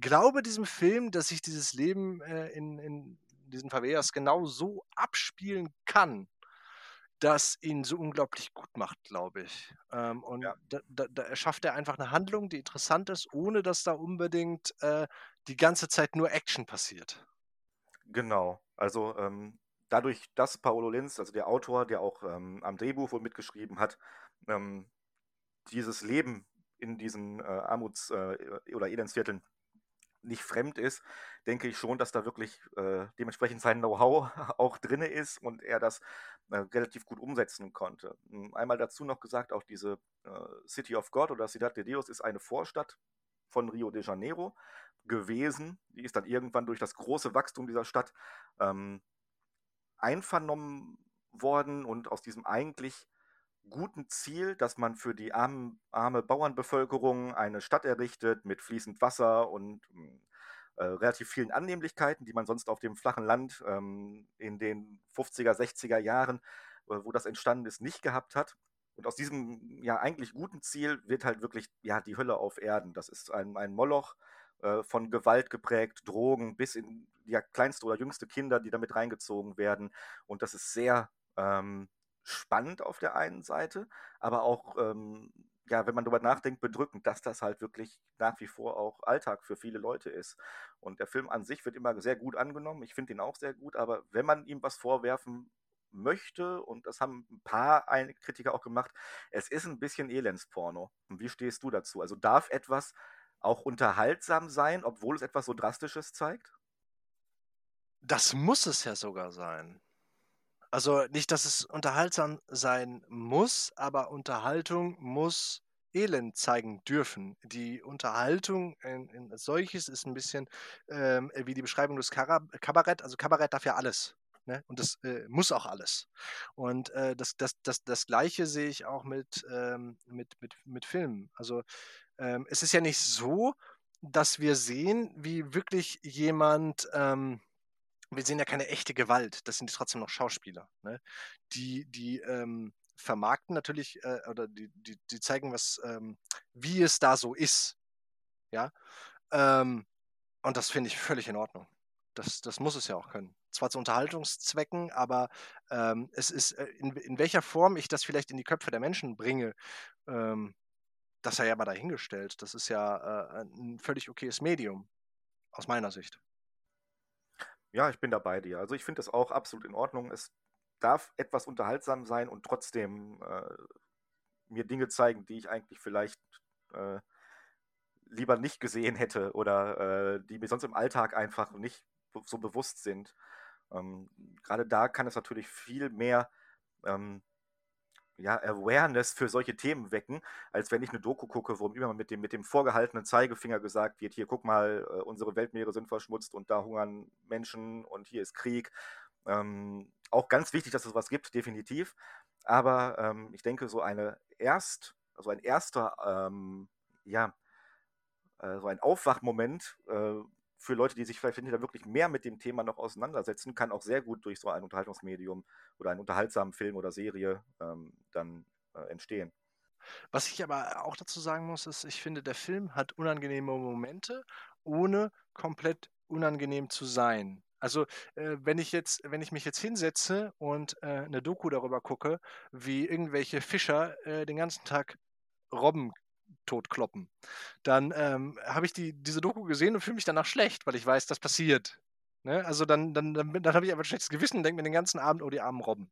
glaube diesem Film, dass sich dieses Leben äh, in, in diesen Favelas genau so abspielen kann, das ihn so unglaublich gut macht, glaube ich. Ähm, und Ja. da, da, da erschafft er einfach eine Handlung, die interessant ist, ohne dass da unbedingt äh, die ganze Zeit nur Action passiert. Genau. Also ähm, dadurch, dass Paolo Lenz, also der Autor, der auch ähm, am Drehbuch wohl mitgeschrieben hat, ähm, dieses Leben in diesen äh, Armuts- äh, oder Elendsvierteln nicht fremd ist, denke ich schon, dass da wirklich äh, dementsprechend sein Know-how [LAUGHS] auch drin ist und er das äh, relativ gut umsetzen konnte. Hm, Einmal dazu noch gesagt, auch diese äh, City of God oder Ciudad de Dios ist eine Vorstadt von Rio de Janeiro gewesen. Die ist dann irgendwann durch das große Wachstum dieser Stadt ähm, einvernommen worden und aus diesem eigentlich guten Ziel, dass man für die armen, arme Bauernbevölkerung eine Stadt errichtet mit fließend Wasser und mm, äh, relativ vielen Annehmlichkeiten, die man sonst auf dem flachen Land ähm, in den 50er, 60er Jahren, äh, wo das entstanden ist, nicht gehabt hat. Und aus diesem ja eigentlich guten Ziel wird halt wirklich ja die Hölle auf Erden. Das ist ein, ein Moloch äh, von Gewalt geprägt, Drogen bis in ja, kleinste oder jüngste Kinder, die damit reingezogen werden. Und das ist sehr ähm, spannend auf der einen Seite, aber auch, ähm, ja, wenn man darüber nachdenkt, bedrückend, dass das halt wirklich nach wie vor auch Alltag für viele Leute ist. Und der Film an sich wird immer sehr gut angenommen. Ich finde ihn auch sehr gut, aber wenn man ihm was vorwerfen möchte, und das haben ein paar Kritiker auch gemacht, es ist ein bisschen Elendsporno. Und wie stehst du dazu? Also darf etwas auch unterhaltsam sein, obwohl es etwas so Drastisches zeigt? Das muss es ja sogar sein. Also nicht, dass es unterhaltsam sein muss, aber Unterhaltung muss Elend zeigen dürfen. Die Unterhaltung in, in solches ist ein bisschen ähm, wie die Beschreibung des Kara Kabarett. Also Kabarett darf ja alles. Ne? Und das äh, muss auch alles. Und äh, das, das, das, das Gleiche sehe ich auch mit, ähm, mit, mit, mit Filmen. Also ähm, es ist ja nicht so, dass wir sehen, wie wirklich jemand... Ähm, wir sehen ja keine echte Gewalt, das sind trotzdem noch Schauspieler. Ne? Die, die ähm, vermarkten natürlich äh, oder die, die, die zeigen, was, ähm, wie es da so ist. Ja. Ähm, und das finde ich völlig in Ordnung. Das, das muss es ja auch können. Zwar zu Unterhaltungszwecken, aber ähm, es ist, äh, in, in welcher Form ich das vielleicht in die Köpfe der Menschen bringe, ähm, das sei ja mal dahingestellt. Das ist ja äh, ein völlig okayes Medium, aus meiner Sicht. Ja, ich bin da bei dir. Also ich finde das auch absolut in Ordnung. Es darf etwas unterhaltsam sein und trotzdem äh, mir Dinge zeigen, die ich eigentlich vielleicht äh, lieber nicht gesehen hätte oder äh, die mir sonst im Alltag einfach nicht so bewusst sind. Ähm, Gerade da kann es natürlich viel mehr ähm, ja, Awareness für solche Themen wecken, als wenn ich eine Doku gucke, wo immer mit dem, mit dem vorgehaltenen Zeigefinger gesagt wird, hier guck mal, äh, unsere Weltmeere sind verschmutzt und da hungern Menschen und hier ist Krieg. Ähm, auch ganz wichtig, dass es was gibt, definitiv. Aber ähm, ich denke, so eine erst, also ein erster, ähm, ja, äh, so ein Aufwachmoment äh, für Leute, die sich vielleicht hinterher wirklich mehr mit dem Thema noch auseinandersetzen, kann auch sehr gut durch so ein Unterhaltungsmedium oder einen unterhaltsamen Film oder Serie ähm, dann äh, entstehen. Was ich aber auch dazu sagen muss, ist, ich finde, der Film hat unangenehme Momente, ohne komplett unangenehm zu sein. Also, äh, wenn ich jetzt, wenn ich mich jetzt hinsetze und äh, eine Doku darüber gucke, wie irgendwelche Fischer äh, den ganzen Tag Robben totkloppen, dann ähm, habe ich die, diese Doku gesehen und fühle mich danach schlecht, weil ich weiß, das passiert. Ne? Also dann, dann, dann, dann habe ich einfach ein schlechtes Gewissen und denke mir den ganzen Abend, oh, die armen Robben.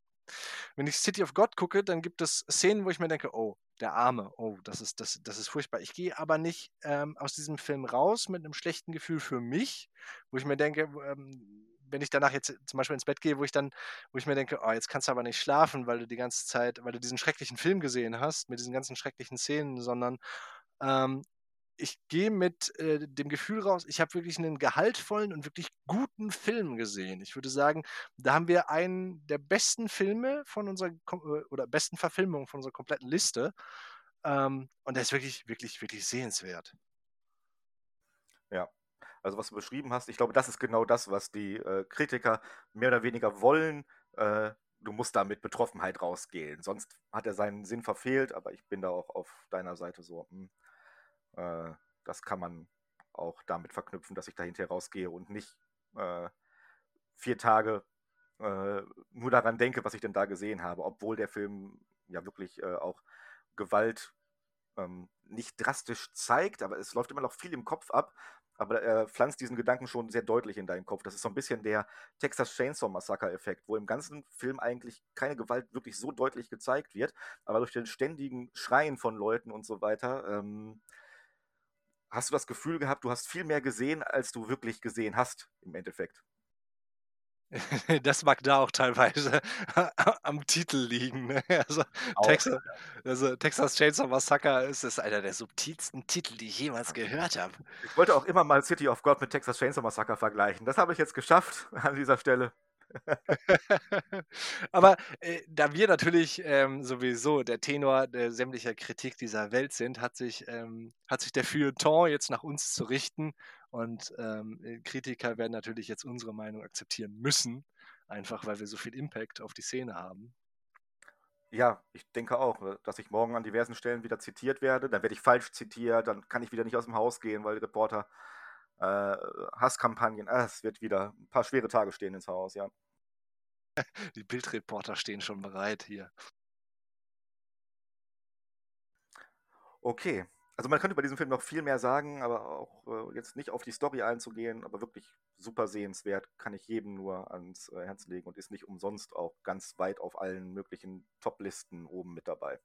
Wenn ich City of God gucke, dann gibt es Szenen, wo ich mir denke, oh, der Arme, oh, das ist, das, das ist furchtbar. Ich gehe aber nicht ähm, aus diesem Film raus mit einem schlechten Gefühl für mich, wo ich mir denke, ähm, wenn ich danach jetzt zum Beispiel ins Bett gehe, wo ich dann, wo ich mir denke, oh, jetzt kannst du aber nicht schlafen, weil du die ganze Zeit, weil du diesen schrecklichen Film gesehen hast, mit diesen ganzen schrecklichen Szenen, sondern ähm, ich gehe mit äh, dem Gefühl raus, ich habe wirklich einen gehaltvollen und wirklich guten Film gesehen. Ich würde sagen, da haben wir einen der besten Filme von unserer äh, oder besten Verfilmungen von unserer kompletten Liste. Ähm, und der ist wirklich, wirklich, wirklich sehenswert. Also was du beschrieben hast, ich glaube, das ist genau das, was die äh, Kritiker mehr oder weniger wollen. Äh, du musst da mit Betroffenheit rausgehen. Sonst hat er seinen Sinn verfehlt, aber ich bin da auch auf deiner Seite so. Hm, äh, das kann man auch damit verknüpfen, dass ich da hinterher rausgehe und nicht äh, vier Tage äh, nur daran denke, was ich denn da gesehen habe, obwohl der Film ja wirklich äh, auch Gewalt ähm, nicht drastisch zeigt, aber es läuft immer noch viel im Kopf ab. Aber er pflanzt diesen Gedanken schon sehr deutlich in deinen Kopf. Das ist so ein bisschen der Texas Chainsaw Massacre-Effekt, wo im ganzen Film eigentlich keine Gewalt wirklich so deutlich gezeigt wird, aber durch den ständigen Schreien von Leuten und so weiter ähm, hast du das Gefühl gehabt, du hast viel mehr gesehen, als du wirklich gesehen hast im Endeffekt. [LAUGHS] Das mag da auch teilweise [LAUGHS] am Titel liegen. Ne? [LAUGHS] Also, auch, Texas, also, Texas Chainsaw Massacre ist, ist einer der subtilsten Titel, die ich jemals gehört habe. Ich wollte auch immer mal City of God mit Texas Chainsaw Massacre vergleichen. Das habe ich jetzt geschafft an dieser Stelle. Aber äh, da wir natürlich ähm, sowieso der Tenor der sämtlicher Kritik dieser Welt sind, hat sich, ähm, hat sich der Feuilleton jetzt nach uns zu richten und ähm, äh, Kritiker werden natürlich jetzt unsere Meinung akzeptieren müssen, einfach weil wir so viel Impact auf die Szene haben. Ja, ich denke auch, äh, dass ich morgen an diversen Stellen wieder zitiert werde. Dann werde ich falsch zitiert, dann kann ich wieder nicht aus dem Haus gehen, weil Reporter äh, Hasskampagnen, äh, es wird wieder ein paar schwere Tage stehen ins Haus, ja. [LAUGHS] Die Bildreporter stehen schon bereit hier. Okay, also man könnte über diesen Film noch viel mehr sagen, aber auch äh, jetzt nicht auf die Story einzugehen, aber wirklich super sehenswert, kann ich jedem nur ans äh, Herz legen und ist nicht umsonst auch ganz weit auf allen möglichen Top-Listen oben mit dabei.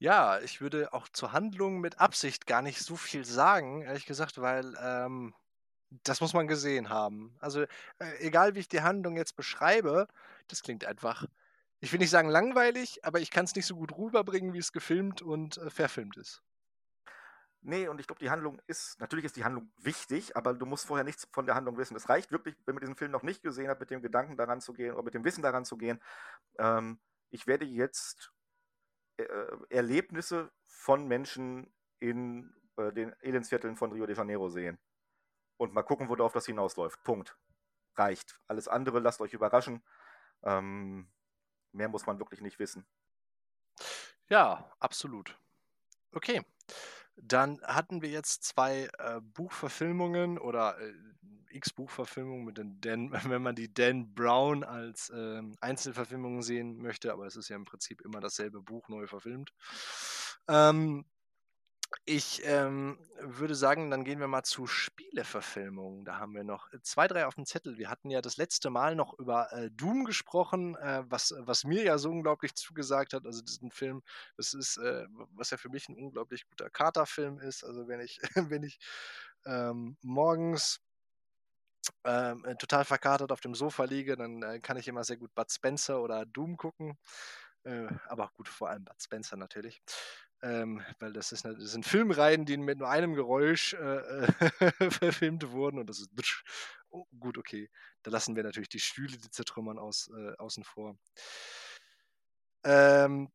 Ja, ich würde auch zur Handlung mit Absicht gar nicht so viel sagen, ehrlich gesagt, weil ähm, das muss man gesehen haben. Also äh, egal wie ich die Handlung jetzt beschreibe, das klingt einfach, ich will nicht sagen langweilig, aber ich kann es nicht so gut rüberbringen, wie es gefilmt und äh, verfilmt ist. Nee, und ich glaube, die Handlung ist, natürlich ist die Handlung wichtig, aber du musst vorher nichts von der Handlung wissen. Es reicht wirklich, wenn man diesen Film noch nicht gesehen hat, mit dem Gedanken daran zu gehen oder mit dem Wissen daran zu gehen. Ähm, ich werde jetzt äh, Erlebnisse von Menschen in äh, den Elendsvierteln von Rio de Janeiro sehen. Und mal gucken, worauf das hinausläuft. Punkt. Reicht. Alles andere lasst euch überraschen. Ähm, mehr muss man wirklich nicht wissen. Ja, absolut. Okay. Dann hatten wir jetzt zwei äh, Buchverfilmungen oder äh, X-Buchverfilmungen mit den Dan, [LAUGHS] wenn man die Dan Brown als äh, Einzelverfilmungen sehen möchte, aber es ist ja im Prinzip immer dasselbe Buch neu verfilmt. Ähm, ich ähm, würde sagen, dann gehen wir mal zu Spieleverfilmungen. Da haben wir noch zwei, drei auf dem Zettel. Wir hatten ja das letzte Mal noch über äh, Doom gesprochen, äh, was, was mir ja so unglaublich zugesagt hat. Also diesen Film, das ist, äh, was ja für mich ein unglaublich guter Katerfilm ist. Also wenn ich, [LAUGHS] wenn ich ähm, morgens ähm, äh, total verkatert auf dem Sofa liege, dann äh, kann ich immer sehr gut Bud Spencer oder Doom gucken. Äh, aber gut, vor allem Bud Spencer natürlich. Ähm, weil das, ist eine, das sind Filmreihen, die mit nur einem Geräusch äh, [LAUGHS] verfilmt wurden und das ist oh, gut, okay. Da lassen wir natürlich die Stühle, die zertrümmern, aus, äh, außen vor. Ähm,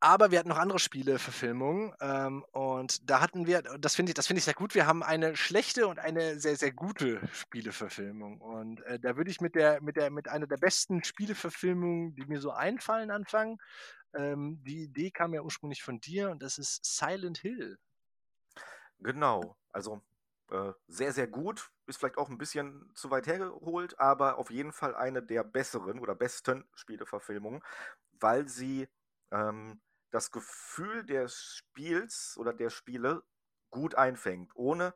aber wir hatten noch andere Spieleverfilmungen ähm, und da hatten wir, das finde ich, das ich sehr gut, wir haben eine schlechte und eine sehr, sehr gute Spieleverfilmung. Und äh, da würde ich mit der, mit der, mit einer der besten Spieleverfilmungen, die mir so einfallen, anfangen. Ähm, die Idee kam ja ursprünglich von dir und das ist Silent Hill. Genau, also äh, sehr, sehr gut. Ist vielleicht auch ein bisschen zu weit hergeholt, aber auf jeden Fall eine der besseren oder besten Spieleverfilmungen, weil sie ähm, das Gefühl des Spiels oder der Spiele gut einfängt, ohne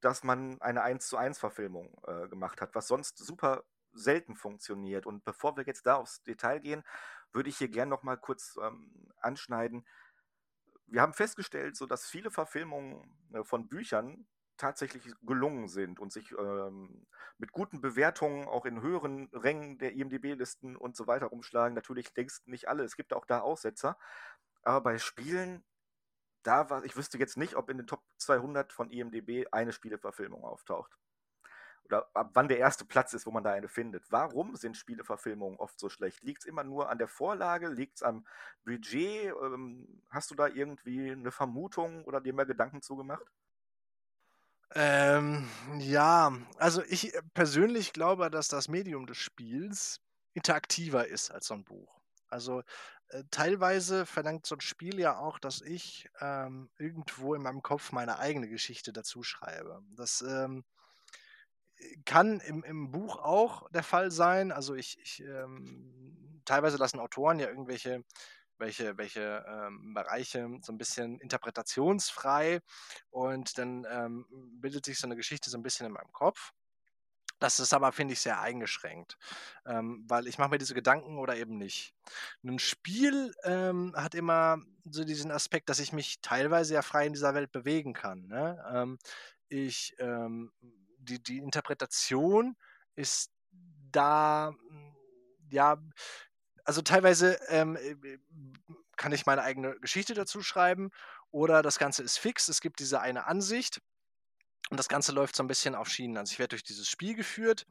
dass man eine 1 zu 1 Verfilmung äh, gemacht hat, was sonst super selten funktioniert. Und bevor wir jetzt da aufs Detail gehen, würde ich hier gerne noch mal kurz ähm, anschneiden. Wir haben festgestellt, so dass viele Verfilmungen äh, von Büchern tatsächlich gelungen sind und sich ähm, mit guten Bewertungen auch in höheren Rängen der IMDB-Listen und so weiter rumschlagen. Natürlich längst nicht alle, es gibt auch da Aussetzer. Aber bei Spielen, da war, ich wüsste jetzt nicht, ob in den Top 200 von IMDB eine Spieleverfilmung auftaucht oder ab wann der erste Platz ist, wo man da eine findet. Warum sind Spieleverfilmungen oft so schlecht? Liegt es immer nur an der Vorlage? Liegt es am Budget? Ähm, hast du da irgendwie eine Vermutung oder dir mehr Gedanken zugemacht? Ähm, ja, also ich persönlich glaube, dass das Medium des Spiels interaktiver ist als so ein Buch. Also äh, teilweise verlangt so ein Spiel ja auch, dass ich ähm, irgendwo in meinem Kopf meine eigene Geschichte dazu schreibe. Das ähm, kann im, im Buch auch der Fall sein. Also ich, ich ähm, teilweise lassen Autoren ja irgendwelche welche, welche ähm, Bereiche so ein bisschen interpretationsfrei und dann ähm, bildet sich so eine Geschichte so ein bisschen in meinem Kopf. Das ist aber, finde ich, sehr eingeschränkt, ähm, weil ich mache mir diese Gedanken oder eben nicht. Ein Spiel ähm, hat immer so diesen Aspekt, dass ich mich teilweise ja frei in dieser Welt bewegen kann. Ne? Ähm, ich, ähm, die, die Interpretation ist da, ja, also teilweise ähm, äh, kann ich meine eigene Geschichte dazu schreiben oder das Ganze ist fix. Es gibt diese eine Ansicht und das Ganze läuft so ein bisschen auf Schienen. Also ich werde durch dieses Spiel geführt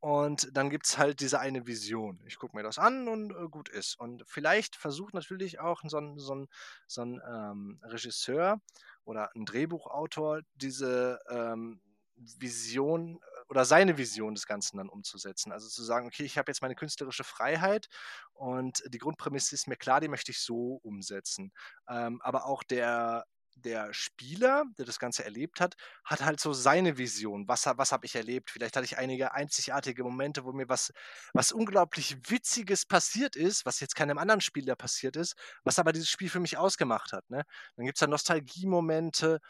und dann gibt es halt diese eine Vision. Ich gucke mir das an und äh, gut ist. Und vielleicht versucht natürlich auch so ein, so ein, so ein ähm, Regisseur oder ein Drehbuchautor diese ähm, Vision oder seine Vision des Ganzen dann umzusetzen. Also zu sagen, okay, ich habe jetzt meine künstlerische Freiheit und die Grundprämisse ist mir klar, die möchte ich so umsetzen. Ähm, aber auch der, der Spieler, der das Ganze erlebt hat, hat halt so seine Vision. Was, was habe ich erlebt? Vielleicht hatte ich einige einzigartige Momente, wo mir was, was unglaublich Witziges passiert ist, was jetzt keinem anderen Spieler passiert ist, was aber dieses Spiel für mich ausgemacht hat. Ne? Dann gibt es da Nostalgiemomente.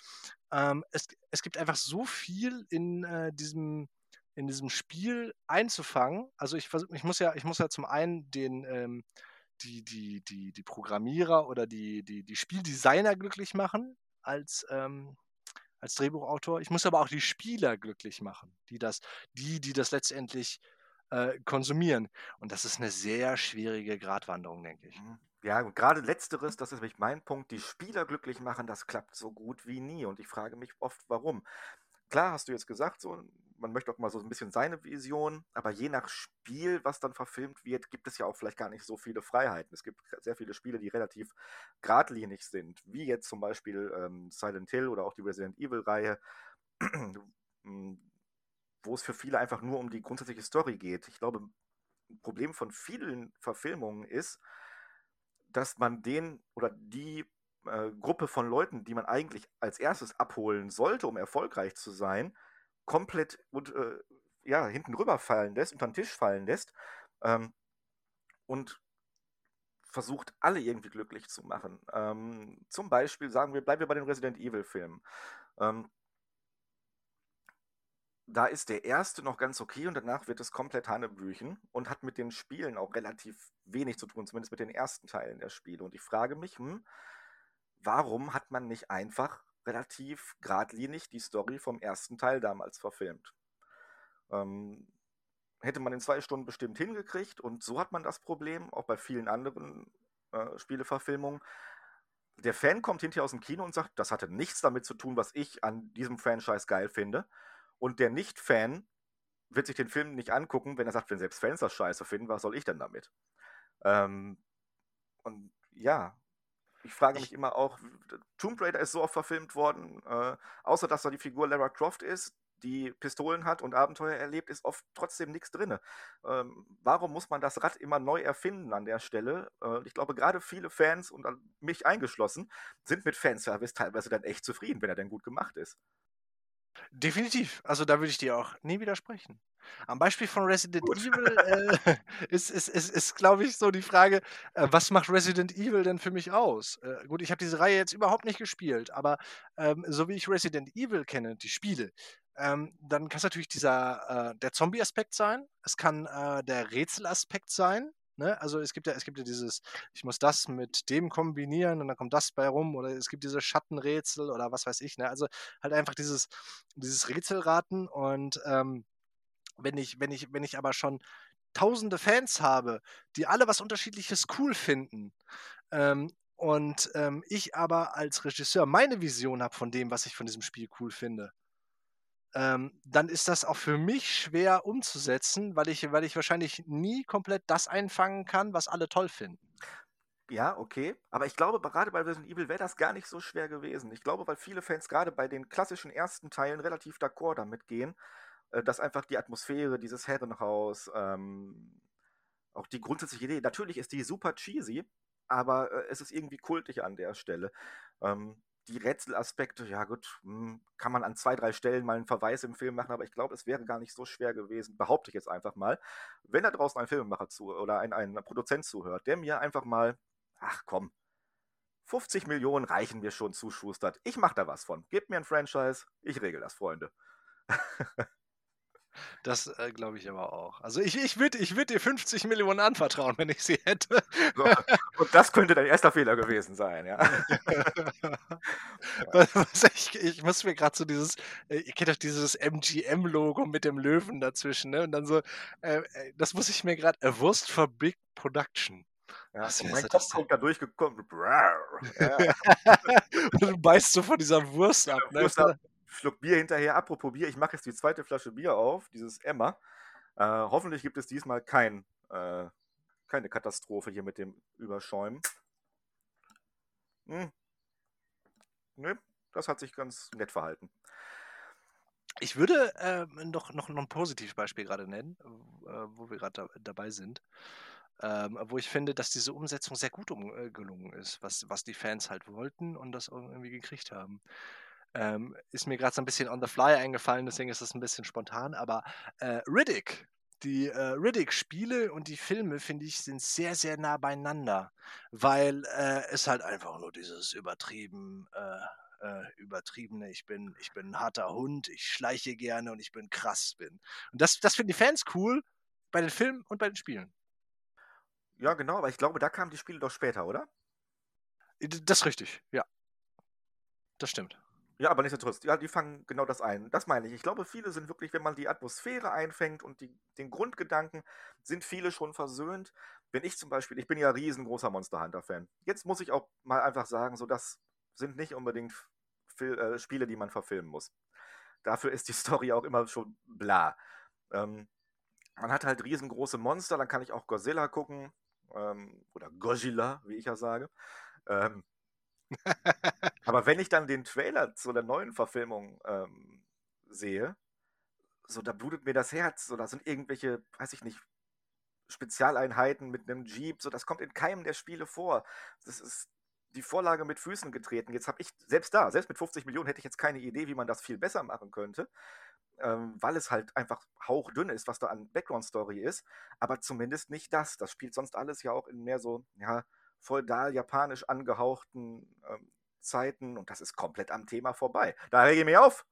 Ähm, es, es gibt einfach so viel in äh, diesem in diesem Spiel einzufangen. Also ich ich muss ja, ich muss ja zum einen den ähm, die, die, die, die Programmierer oder die, die, die Spieldesigner glücklich machen als, ähm, als Drehbuchautor. Ich muss aber auch die Spieler glücklich machen, die das, die, die das letztendlich äh, konsumieren. Und das ist eine sehr schwierige Gratwanderung, denke ich. Mhm. Ja, gerade letzteres, das ist nämlich mein Punkt, die Spieler glücklich machen, das klappt so gut wie nie. Und ich frage mich oft, warum. Klar, hast du jetzt gesagt, so, man möchte auch mal so ein bisschen seine Vision, aber je nach Spiel, was dann verfilmt wird, gibt es ja auch vielleicht gar nicht so viele Freiheiten. Es gibt sehr viele Spiele, die relativ geradlinig sind, wie jetzt zum Beispiel ähm, Silent Hill oder auch die Resident Evil-Reihe, [CLEARS THROAT] hm, wo es für viele einfach nur um die grundsätzliche Story geht. Ich glaube, ein Problem von vielen Verfilmungen ist, dass man den oder die äh, Gruppe von Leuten, die man eigentlich als erstes abholen sollte, um erfolgreich zu sein, komplett und, äh, ja, hinten rüberfallen lässt, unter den Tisch fallen lässt ähm, und versucht, alle irgendwie glücklich zu machen. Ähm, zum Beispiel, sagen wir, bleiben wir bei den Resident Evil-Filmen. Ähm, da ist der erste noch ganz okay und danach wird es komplett Hanebüchen und hat mit den Spielen auch relativ wenig zu tun, zumindest mit den ersten Teilen der Spiele. Und ich frage mich, hm, warum hat man nicht einfach relativ geradlinig die Story vom ersten Teil damals verfilmt? Ähm, hätte man in zwei Stunden bestimmt hingekriegt und so hat man das Problem, auch bei vielen anderen äh, Spieleverfilmungen. Der Fan kommt hinterher aus dem Kino und sagt, das hatte nichts damit zu tun, was ich an diesem Franchise geil finde. Und der Nicht-Fan wird sich den Film nicht angucken, wenn er sagt, wenn selbst Fans das scheiße finden, was soll ich denn damit? Ähm, und ja, ich frage mich immer auch, Tomb Raider ist so oft verfilmt worden, äh, außer dass da die Figur Lara Croft ist, die Pistolen hat und Abenteuer erlebt, ist oft trotzdem nichts drin. Ähm, warum muss man das Rad immer neu erfinden an der Stelle? Äh, ich glaube, gerade viele Fans und mich eingeschlossen sind mit Fanservice teilweise dann echt zufrieden, wenn er denn gut gemacht ist. Definitiv. Also da würde ich dir auch nie widersprechen. Am Beispiel von Resident Gut. Evil äh, [LAUGHS] ist, ist, ist, ist glaube ich, so die Frage, äh, was macht Resident Evil denn für mich aus? Äh, gut, ich habe diese Reihe jetzt überhaupt nicht gespielt, aber ähm, so wie ich Resident Evil kenne, die Spiele, ähm, dann kann es natürlich dieser, äh, der Zombie-Aspekt sein, es kann äh, der Rätselaspekt sein, Ne? Also es gibt ja, es gibt ja dieses, ich muss das mit dem kombinieren und dann kommt das bei rum oder es gibt diese Schattenrätsel oder was weiß ich. Ne? Also halt einfach dieses, dieses Rätselraten und ähm, wenn ich, wenn ich, wenn ich aber schon tausende Fans habe, die alle was Unterschiedliches cool finden, ähm, und ähm, ich aber als Regisseur meine Vision habe von dem, was ich von diesem Spiel cool finde, ähm, dann ist das auch für mich schwer umzusetzen, weil ich, weil ich wahrscheinlich nie komplett das einfangen kann, was alle toll finden. Ja, okay. Aber ich glaube, gerade bei Resident Evil wäre das gar nicht so schwer gewesen. Ich glaube, weil viele Fans gerade bei den klassischen ersten Teilen relativ d'accord damit gehen, äh, dass einfach die Atmosphäre, dieses Herrenhaus, ähm, auch die grundsätzliche Idee, natürlich ist die super cheesy, aber äh, es ist irgendwie kultig an der Stelle. Ähm, die Rätselaspekte, ja gut, hm, kann man an zwei, drei Stellen mal einen Verweis im Film machen, aber ich glaube, es wäre gar nicht so schwer gewesen, behaupte ich jetzt einfach mal, wenn da draußen ein Filmemacher zu oder ein, ein Produzent zuhört, der mir einfach mal, ach komm, 50 Millionen reichen mir schon zuschustert. Ich mache da was von. Gebt mir ein Franchise, ich regel das, Freunde. [LAUGHS] Das äh, glaube ich aber auch. Also ich, ich würde ich würd dir 50 Millionen anvertrauen, wenn ich sie hätte. So, und das könnte dein erster Fehler gewesen sein, ja. [LAUGHS] Ich, ich muss mir gerade so dieses, äh, ihr kennt doch dieses MGM-Logo mit dem Löwen dazwischen, ne? Und dann so, äh, äh das muss ich mir gerade, a Wurst for Big Production. Ja, Was und mein Kopf kommt da durchgekommen. [LAUGHS] Ja. und du beißt so von dieser Wurst ab. Ne? Wurst ab. Schluck Bier hinterher. Apropos Bier, ich mache jetzt die zweite Flasche Bier auf, dieses Emma. Äh, hoffentlich gibt es diesmal kein, äh, keine Katastrophe hier mit dem Überschäumen. Hm. Ne, das hat sich ganz nett verhalten. Ich würde äh, noch, noch, noch ein Positivbeispiel gerade nennen, äh, wo wir gerade da, dabei sind. Ähm, wo ich finde, dass diese Umsetzung sehr gut um, äh, gelungen ist, was, was die Fans halt wollten und das irgendwie gekriegt haben. Ähm, ist mir gerade so ein bisschen on the fly eingefallen, deswegen ist das ein bisschen spontan. Aber äh, Riddick, die äh, Riddick-Spiele und die Filme, finde ich, sind sehr, sehr nah beieinander, weil äh, es halt einfach nur dieses übertrieben, äh, äh, übertriebene, ich bin, ich bin ein harter Hund, ich schleiche gerne und ich bin krass bin. Und das, das finden die Fans cool bei den Filmen und bei den Spielen. Ja, genau, aber ich glaube, da kamen die Spiele doch später, oder? Das ist richtig, ja. Das stimmt. Ja, aber nichtsdestotrotz, ja, die fangen genau das ein. Das meine ich. Ich glaube, viele sind wirklich, wenn man die Atmosphäre einfängt und die, den Grundgedanken, sind viele schon versöhnt. Wenn ich zum Beispiel, ich bin ja riesengroßer Monster Hunter-Fan. Jetzt muss ich auch mal einfach sagen, so das sind nicht unbedingt Fil äh, Spiele, die man verfilmen muss. Dafür ist die [LAUGHS] Story auch immer schon bla. Ähm, man hat halt riesengroße Monster, dann kann ich auch Godzilla gucken. Ähm, oder Godzilla, wie ich ja sage. Ähm, [LAUGHS] aber wenn ich dann den Trailer zu der neuen Verfilmung ähm, sehe, so da blutet mir das Herz, so da sind irgendwelche, weiß ich nicht, Spezialeinheiten mit einem Jeep, so das kommt in keinem der Spiele vor. Das ist die Vorlage mit Füßen getreten. Jetzt habe ich, selbst da, selbst mit 50 Millionen hätte ich jetzt keine Idee, wie man das viel besser machen könnte, ähm, weil es halt einfach hauchdünn ist, was da an Background-Story ist. Aber zumindest nicht das. Das spielt sonst alles ja auch in mehr so, ja, feudal japanisch angehauchten ähm, Zeiten und das ist komplett am Thema vorbei. Da rege ich mich auf.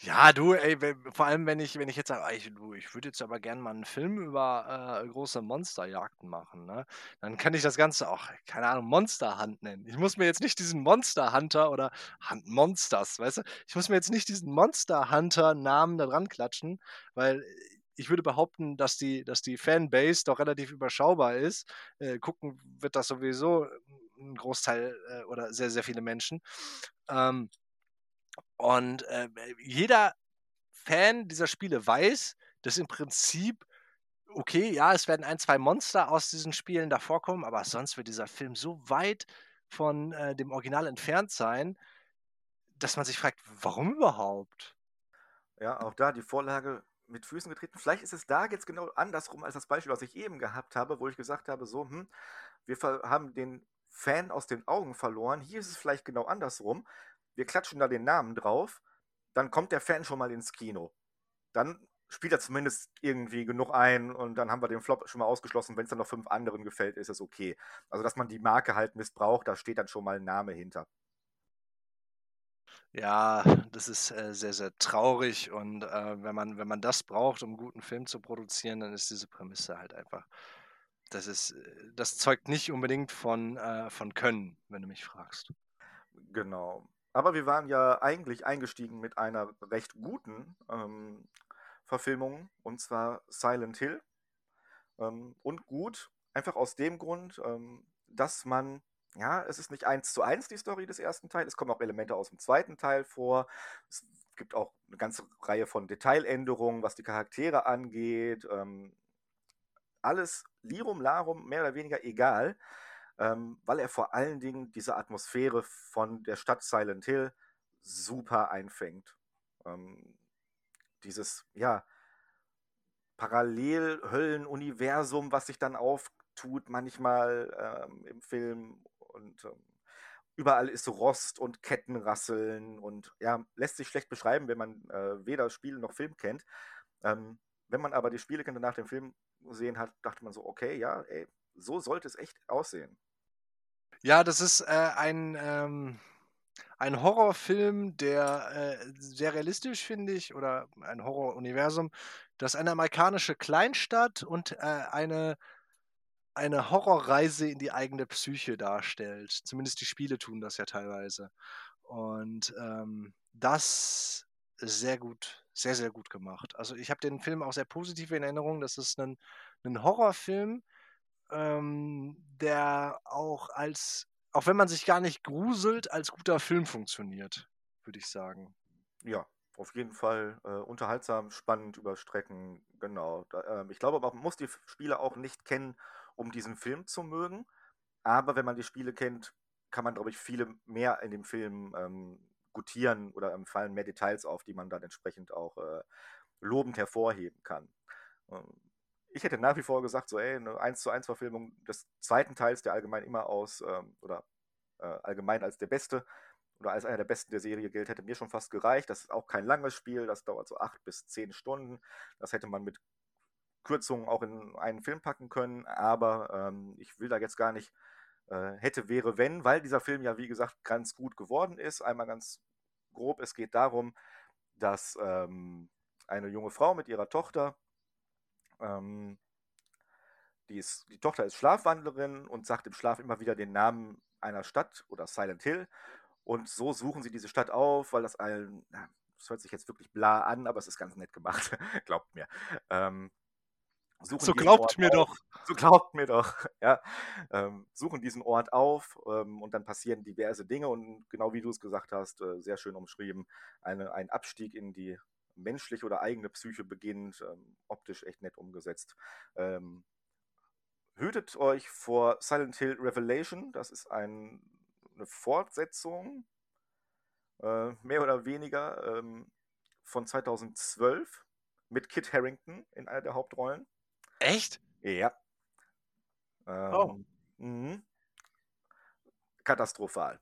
Ja, du, ey, vor allem, wenn ich, wenn ich jetzt sage, ich, ich würde jetzt aber gerne mal einen Film über äh, große Monsterjagden machen, ne? Dann kann ich das Ganze auch, keine Ahnung, Monster Hunt nennen. Ich muss mir jetzt nicht diesen Monster Hunter oder Hunt Monsters, weißt du? Ich muss mir jetzt nicht diesen Monster Hunter Namen da dran klatschen, weil ich würde behaupten, dass die, dass die Fanbase doch relativ überschaubar ist. Äh, gucken wird das sowieso ein Großteil äh, oder sehr, sehr viele Menschen. Ähm, und äh, jeder Fan dieser Spiele weiß, dass im Prinzip, okay, ja, es werden ein, zwei Monster aus diesen Spielen davor kommen, aber sonst wird dieser Film so weit von äh, dem Original entfernt sein, dass man sich fragt, warum überhaupt? Ja, auch da die Vorlage mit Füßen getreten. Vielleicht ist es da jetzt genau andersrum als das Beispiel, was ich eben gehabt habe, wo ich gesagt habe, so, hm, wir haben den Fan aus den Augen verloren. Hier ist es vielleicht genau andersrum. Wir klatschen da den Namen drauf, dann kommt der Fan schon mal ins Kino. Dann spielt er zumindest irgendwie genug ein und dann haben wir den Flop schon mal ausgeschlossen. Wenn es dann noch fünf anderen gefällt, ist es okay. Also, dass man die Marke halt missbraucht, da steht dann schon mal ein Name hinter. Ja, das ist äh, sehr, sehr traurig und äh, wenn man, wenn man das braucht, um einen guten Film zu produzieren, dann ist diese Prämisse halt einfach, das ist, äh, das zeugt nicht unbedingt von, äh, von Können, wenn du mich fragst. Genau. Aber wir waren ja eigentlich eingestiegen mit einer recht guten ähm, Verfilmung, und zwar Silent Hill. Ähm, und gut, einfach aus dem Grund, ähm, dass man ja, es ist nicht eins zu eins die Story des ersten Teils. Es kommen auch Elemente aus dem zweiten Teil vor. Es gibt auch eine ganze Reihe von Detailänderungen, was die Charaktere angeht. Ähm, alles Lirum Larum, mehr oder weniger egal, ähm, weil er vor allen Dingen diese Atmosphäre von der Stadt Silent Hill super einfängt. Ähm, dieses, ja, Parallelhöllenuniversum, was sich dann auftut manchmal ähm, im Film und ähm, überall ist Rost und Kettenrasseln und ja, lässt sich schlecht beschreiben, wenn man äh, weder Spiel noch Film kennt. Ähm, wenn man aber die Spiele kennt und nach dem Film gesehen hat, dachte man so, okay, ja, ey, so sollte es echt aussehen. Ja, das ist äh, ein, ähm, ein Horrorfilm, der äh, sehr realistisch, finde ich, oder ein Horroruniversum, das eine amerikanische Kleinstadt und äh, eine, eine Horrorreise in die eigene Psyche darstellt. Zumindest die Spiele tun das ja teilweise. Und ähm, das sehr gut, sehr, sehr gut gemacht. Also ich habe den Film auch sehr positiv in Erinnerung. Das ist ein, ein Horrorfilm, ähm, der auch als, auch wenn man sich gar nicht gruselt, als guter Film funktioniert, würde ich sagen. Ja, auf jeden Fall äh, unterhaltsam, spannend über Strecken, genau. Da, äh, ich glaube man muss die Spiele auch nicht kennen, um diesen Film zu mögen. Aber wenn man die Spiele kennt, kann man, glaube ich, viele mehr in dem Film ähm, gutieren oder ähm, fallen mehr Details auf, die man dann entsprechend auch äh, lobend hervorheben kann. Ähm, ich hätte nach wie vor gesagt, so, ey, eine 1 zu 1 Verfilmung des zweiten Teils, der allgemein immer aus, ähm, oder äh, allgemein als der beste oder als einer der besten der Serie gilt, hätte mir schon fast gereicht. Das ist auch kein langes Spiel, das dauert so acht bis zehn Stunden. Das hätte man mit Kürzungen auch in einen Film packen können, aber ähm, ich will da jetzt gar nicht hätte, wäre, wenn, weil dieser Film ja, wie gesagt, ganz gut geworden ist. Einmal ganz grob, es geht darum, dass ähm, eine junge Frau mit ihrer Tochter ähm, die, ist, die Tochter ist Schlafwandlerin und sagt im Schlaf immer wieder den Namen einer Stadt oder Silent Hill. Und so suchen sie diese Stadt auf, weil das allen, das hört sich jetzt wirklich bla an, aber es ist ganz nett gemacht, [LAUGHS] glaubt mir. Ähm, so glaubt mir auf. doch. So glaubt mir doch. [LAUGHS] Ja, ähm, suchen diesen Ort auf ähm, und dann passieren diverse Dinge und genau wie du es gesagt hast, äh, sehr schön umschrieben, eine, ein Abstieg in die menschliche oder eigene Psyche beginnt, ähm, optisch echt nett umgesetzt. Ähm, hütet euch vor Silent Hill Revelation, das ist ein, eine Fortsetzung, äh, mehr oder weniger, ähm, von 2012 mit Kit Harrington in einer der Hauptrollen. Echt? Ja. oh. Ähm, mh. Katastrophal.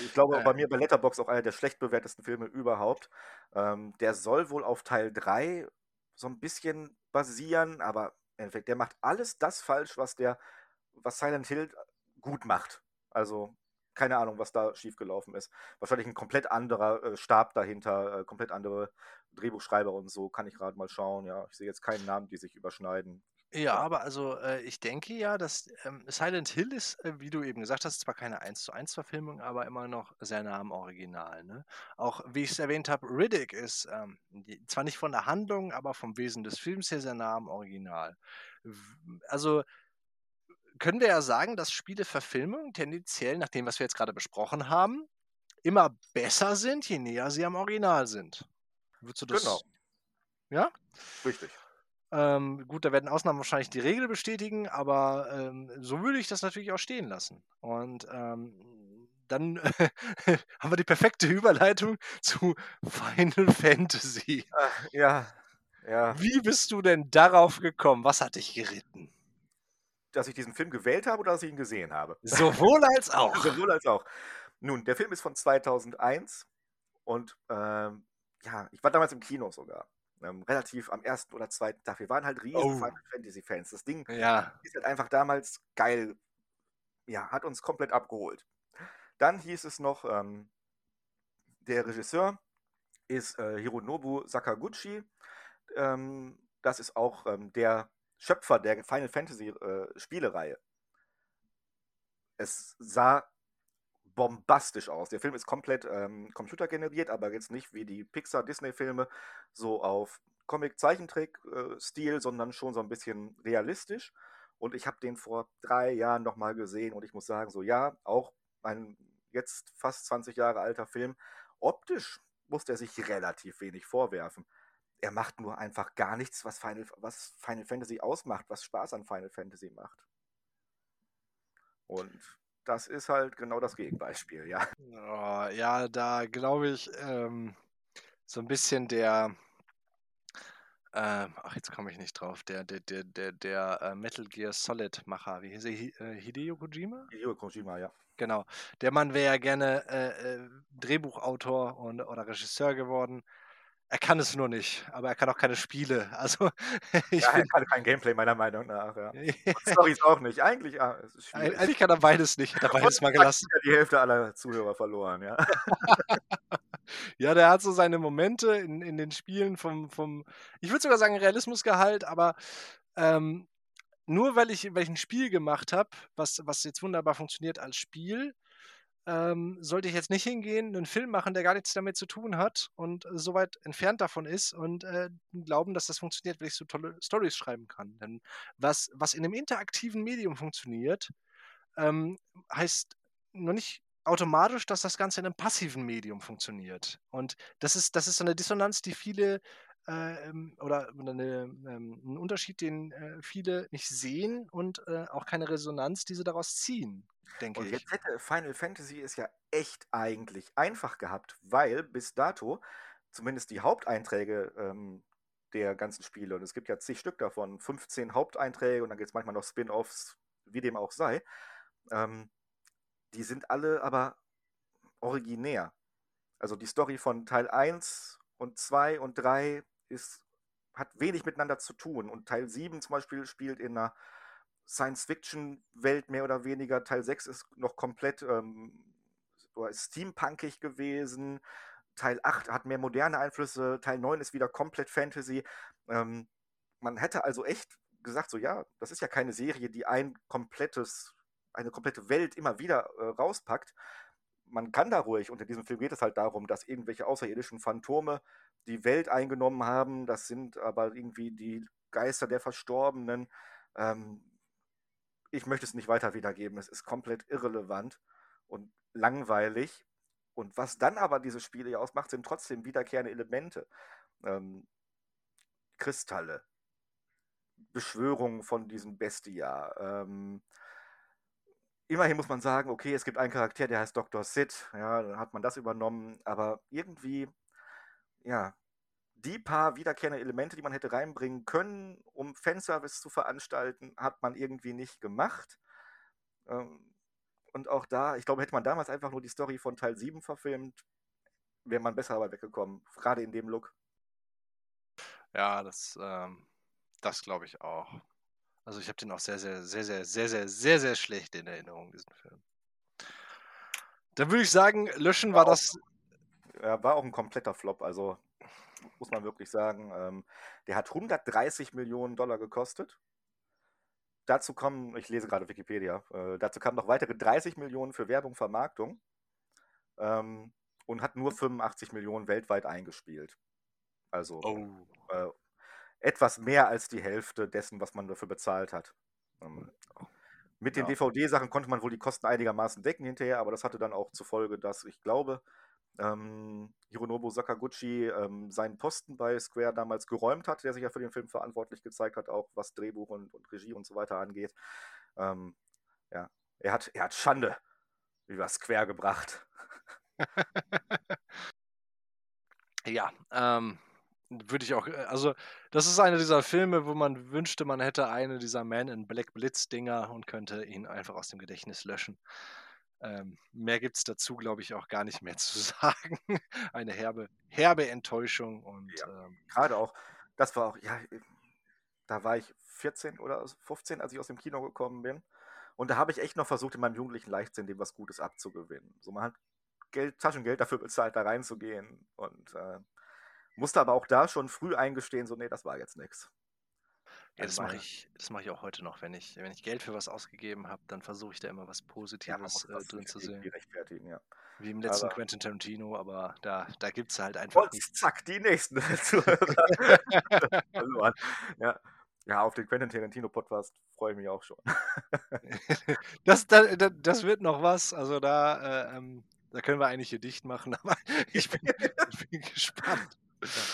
Ich glaube, äh, bei mir bei Letterbox auch einer der schlecht bewertesten Filme überhaupt. Ähm, der soll wohl auf Teil 3 so ein bisschen basieren, aber im Endeffekt, der macht alles das falsch, was der, was Silent Hill gut macht. Also, keine Ahnung, was da schiefgelaufen ist. Wahrscheinlich ein komplett anderer äh, Stab dahinter, äh, komplett andere Drehbuchschreiber und so. Kann ich gerade mal schauen. Ja, ich sehe jetzt keinen Namen, die sich überschneiden. Ja, aber also äh, ich denke ja, dass ähm, Silent Hill ist, äh, wie du eben gesagt hast, zwar keine 1 zu 1 Verfilmung, aber immer noch sehr nah am Original. Ne? Auch wie ich es erwähnt habe, Riddick ist ähm, die, zwar nicht von der Handlung, aber vom Wesen des Films her sehr nah am Original. Also können wir ja sagen, dass Spieleverfilmungen tendenziell, nach dem, was wir jetzt gerade besprochen haben, immer besser sind, je näher sie am Original sind. Würdest du das? Genau. Ja? Richtig. Ähm, gut, da werden Ausnahmen wahrscheinlich die Regel bestätigen, aber ähm, so würde ich das natürlich auch stehen lassen. Und ähm, dann [LAUGHS] haben wir die perfekte Überleitung zu Final Fantasy. Ach, ja, ja. Wie bist du denn darauf gekommen? Was hat dich geritten? Dass ich diesen Film gewählt habe oder dass ich ihn gesehen habe? Sowohl als [LAUGHS] auch. Sowohl als auch. Nun, der Film ist von 2001 und ähm, ja, ich war damals im Kino sogar ähm, relativ am ersten oder zweiten Tag. Wir waren halt riesen oh. Final Fantasy Fans. Das Ding ja. ist halt einfach damals geil. Ja, hat uns komplett abgeholt. Dann hieß es noch, ähm, der Regisseur ist äh, Hironobu Sakaguchi. Ähm, das ist auch ähm, der Schöpfer der Final Fantasy äh, Spielereihe. Es sah bombastisch aus. Der Film ist komplett ähm, computergeneriert, aber jetzt nicht wie die Pixar-Disney-Filme so auf Comic-Zeichentrick-Stil, sondern schon so ein bisschen realistisch. Und ich habe den vor drei Jahren nochmal gesehen und ich muss sagen, so ja, auch ein jetzt fast 20 Jahre alter Film, optisch muss der sich relativ wenig vorwerfen. Er macht nur einfach gar nichts, was Final, was Final Fantasy ausmacht, was Spaß an Final Fantasy macht. Und das ist halt genau das Gegenbeispiel, ja. Oh, ja, da glaube ich, ähm, so ein bisschen der, Ähm, ach, jetzt komme ich nicht drauf. Der, der, der, der, der äh, Metal Gear Solid Macher, wie hieß er? Äh, Hideo Kojima? Hideo Kojima, ja. Genau. Der Mann wäre ja gerne äh, äh, Drehbuchautor und, oder Regisseur geworden. Er kann es nur nicht, aber er kann auch keine Spiele. [LAUGHS] Also ich Ja, er kann kein Gameplay meiner Meinung nach, ja. [LAUGHS] Storys auch nicht. Eigentlich, ah, eigentlich kann er beides nicht. Hat er beides mal gelassen. ja die Hälfte aller Zuhörer verloren, ja. [LAUGHS] Ja, der hat so seine Momente in, in den Spielen vom, vom ich würde sogar sagen Realismusgehalt, aber ähm, nur weil ich, weil ich ein Spiel gemacht habe, was, was jetzt wunderbar funktioniert als Spiel, ähm, sollte ich jetzt nicht hingehen, einen Film machen, der gar nichts damit zu tun hat und äh, so weit entfernt davon ist und äh, glauben, dass das funktioniert, weil ich so tolle Stories schreiben kann. Denn was, was in einem interaktiven Medium funktioniert, ähm, heißt noch nicht automatisch, dass das Ganze in einem passiven Medium funktioniert. Und das ist, das ist so eine Dissonanz, die viele äh, ähm, oder, oder eine, ähm, ein Unterschied, den äh, viele nicht sehen und äh, auch keine Resonanz, die sie daraus ziehen, denke Und ich. jetzt hätte Final Fantasy es ja echt eigentlich einfach gehabt, weil bis dato zumindest die Haupteinträge ähm, der ganzen Spiele, und es gibt ja zig Stück davon, 15 Haupteinträge und dann gibt es manchmal noch Spin-offs, wie dem auch sei, ähm, die sind alle aber originär. Also die Story von Teil 1 und 2 und 3 ist, hat wenig miteinander zu tun. Und Teil 7 zum Beispiel spielt in einer Science-Fiction-Welt mehr oder weniger. Teil 6 ist noch komplett ähm, steampunkig gewesen. Teil 8 hat mehr moderne Einflüsse. Teil 9 ist wieder komplett Fantasy. Ähm, man hätte also echt gesagt, so ja, das ist ja keine Serie, die ein komplettes, eine komplette Welt immer wieder äh, rauspackt. Man kann da ruhig, und in diesem Film geht es halt darum, dass irgendwelche außerirdischen Phantome die Welt eingenommen haben. Das sind aber irgendwie die Geister der Verstorbenen. Ähm, ich möchte es nicht weiter wiedergeben. Es ist komplett irrelevant und langweilig. Und was dann aber diese Spiele ja ausmacht, sind trotzdem wiederkehrende Elemente. Ähm, Kristalle, Beschwörungen von diesem Bestia. Ähm, immerhin muss man sagen, okay, es gibt einen Charakter, der heißt Dr. Sid. Ja, dann hat man das übernommen. Aber irgendwie, ja, die paar wiederkehrende Elemente, die man hätte reinbringen können, um Fanservice zu veranstalten, hat man irgendwie nicht gemacht. Ähm, und auch da, ich glaube, hätte man damals einfach nur die Story von Teil 7 verfilmt, wäre man besser dabei weggekommen. Gerade in dem Look. Ja, das, ähm, das glaube ich auch. Also ich habe den auch sehr, sehr, sehr, sehr, sehr, sehr, sehr, sehr schlecht in Erinnerung, diesen Film. Dann würde ich sagen, löschen war War auch, das. ja, war auch ein kompletter Flop. Also muss man wirklich sagen. Ähm, der hat 130 Millionen Dollar gekostet. Dazu kommen, ich lese gerade Wikipedia, äh, dazu kamen noch weitere 30 Millionen für Werbung, Vermarktung ähm, und hat nur 85 Millionen weltweit eingespielt. Also Oh. äh, etwas mehr als die Hälfte dessen, was man dafür bezahlt hat. Ähm, mit den Ja. DVD-Sachen konnte man wohl die Kosten einigermaßen decken hinterher, aber das hatte dann auch zur Folge, dass ich glaube, ähm, Hironobu Sakaguchi ähm, seinen Posten bei Square damals geräumt hat, der sich ja für den Film verantwortlich gezeigt hat, auch was Drehbuch und, und Regie und so weiter angeht. Ähm, ja, er hat, er hat Schande über Square gebracht. [LAUGHS] Ja, ähm, würde ich auch, äh, also das ist einer dieser Filme, wo man wünschte, man hätte eine dieser Man in Black Blitz Dinger und könnte ihn einfach aus dem Gedächtnis löschen. Ähm, mehr gibt es dazu, glaube ich, auch gar nicht mehr [LAUGHS] zu sagen. Eine herbe, herbe Enttäuschung und Ja. ähm, Gerade auch, das war auch, ja, da war ich 14 oder 15, als ich aus dem Kino gekommen bin. Und da habe ich echt noch versucht, in meinem jugendlichen Leichtsinn dem was Gutes abzugewinnen. So, man hat Geld, Taschengeld dafür bezahlt, da reinzugehen. Und äh, musste aber auch da schon früh eingestehen, so, nee, das war jetzt nichts. ja, das mache ich, das mache ich auch heute noch, wenn ich, wenn ich Geld für was ausgegeben habe, dann versuche ich da immer was Ja, Positives muss äh, das drin zu sehen. ja. Wie im letzten Aber Quentin Tarantino, aber da, da gibt es halt einfach und zack, die nächsten [LAUGHS] [LAUGHS] verloren. Ja. ja, auf den Quentin Tarantino Podcast freue ich mich auch schon. [LAUGHS] Das, da, da, das wird noch was. Also da, äh, ähm, da können wir eigentlich hier dicht machen, aber ich bin, ich bin gespannt.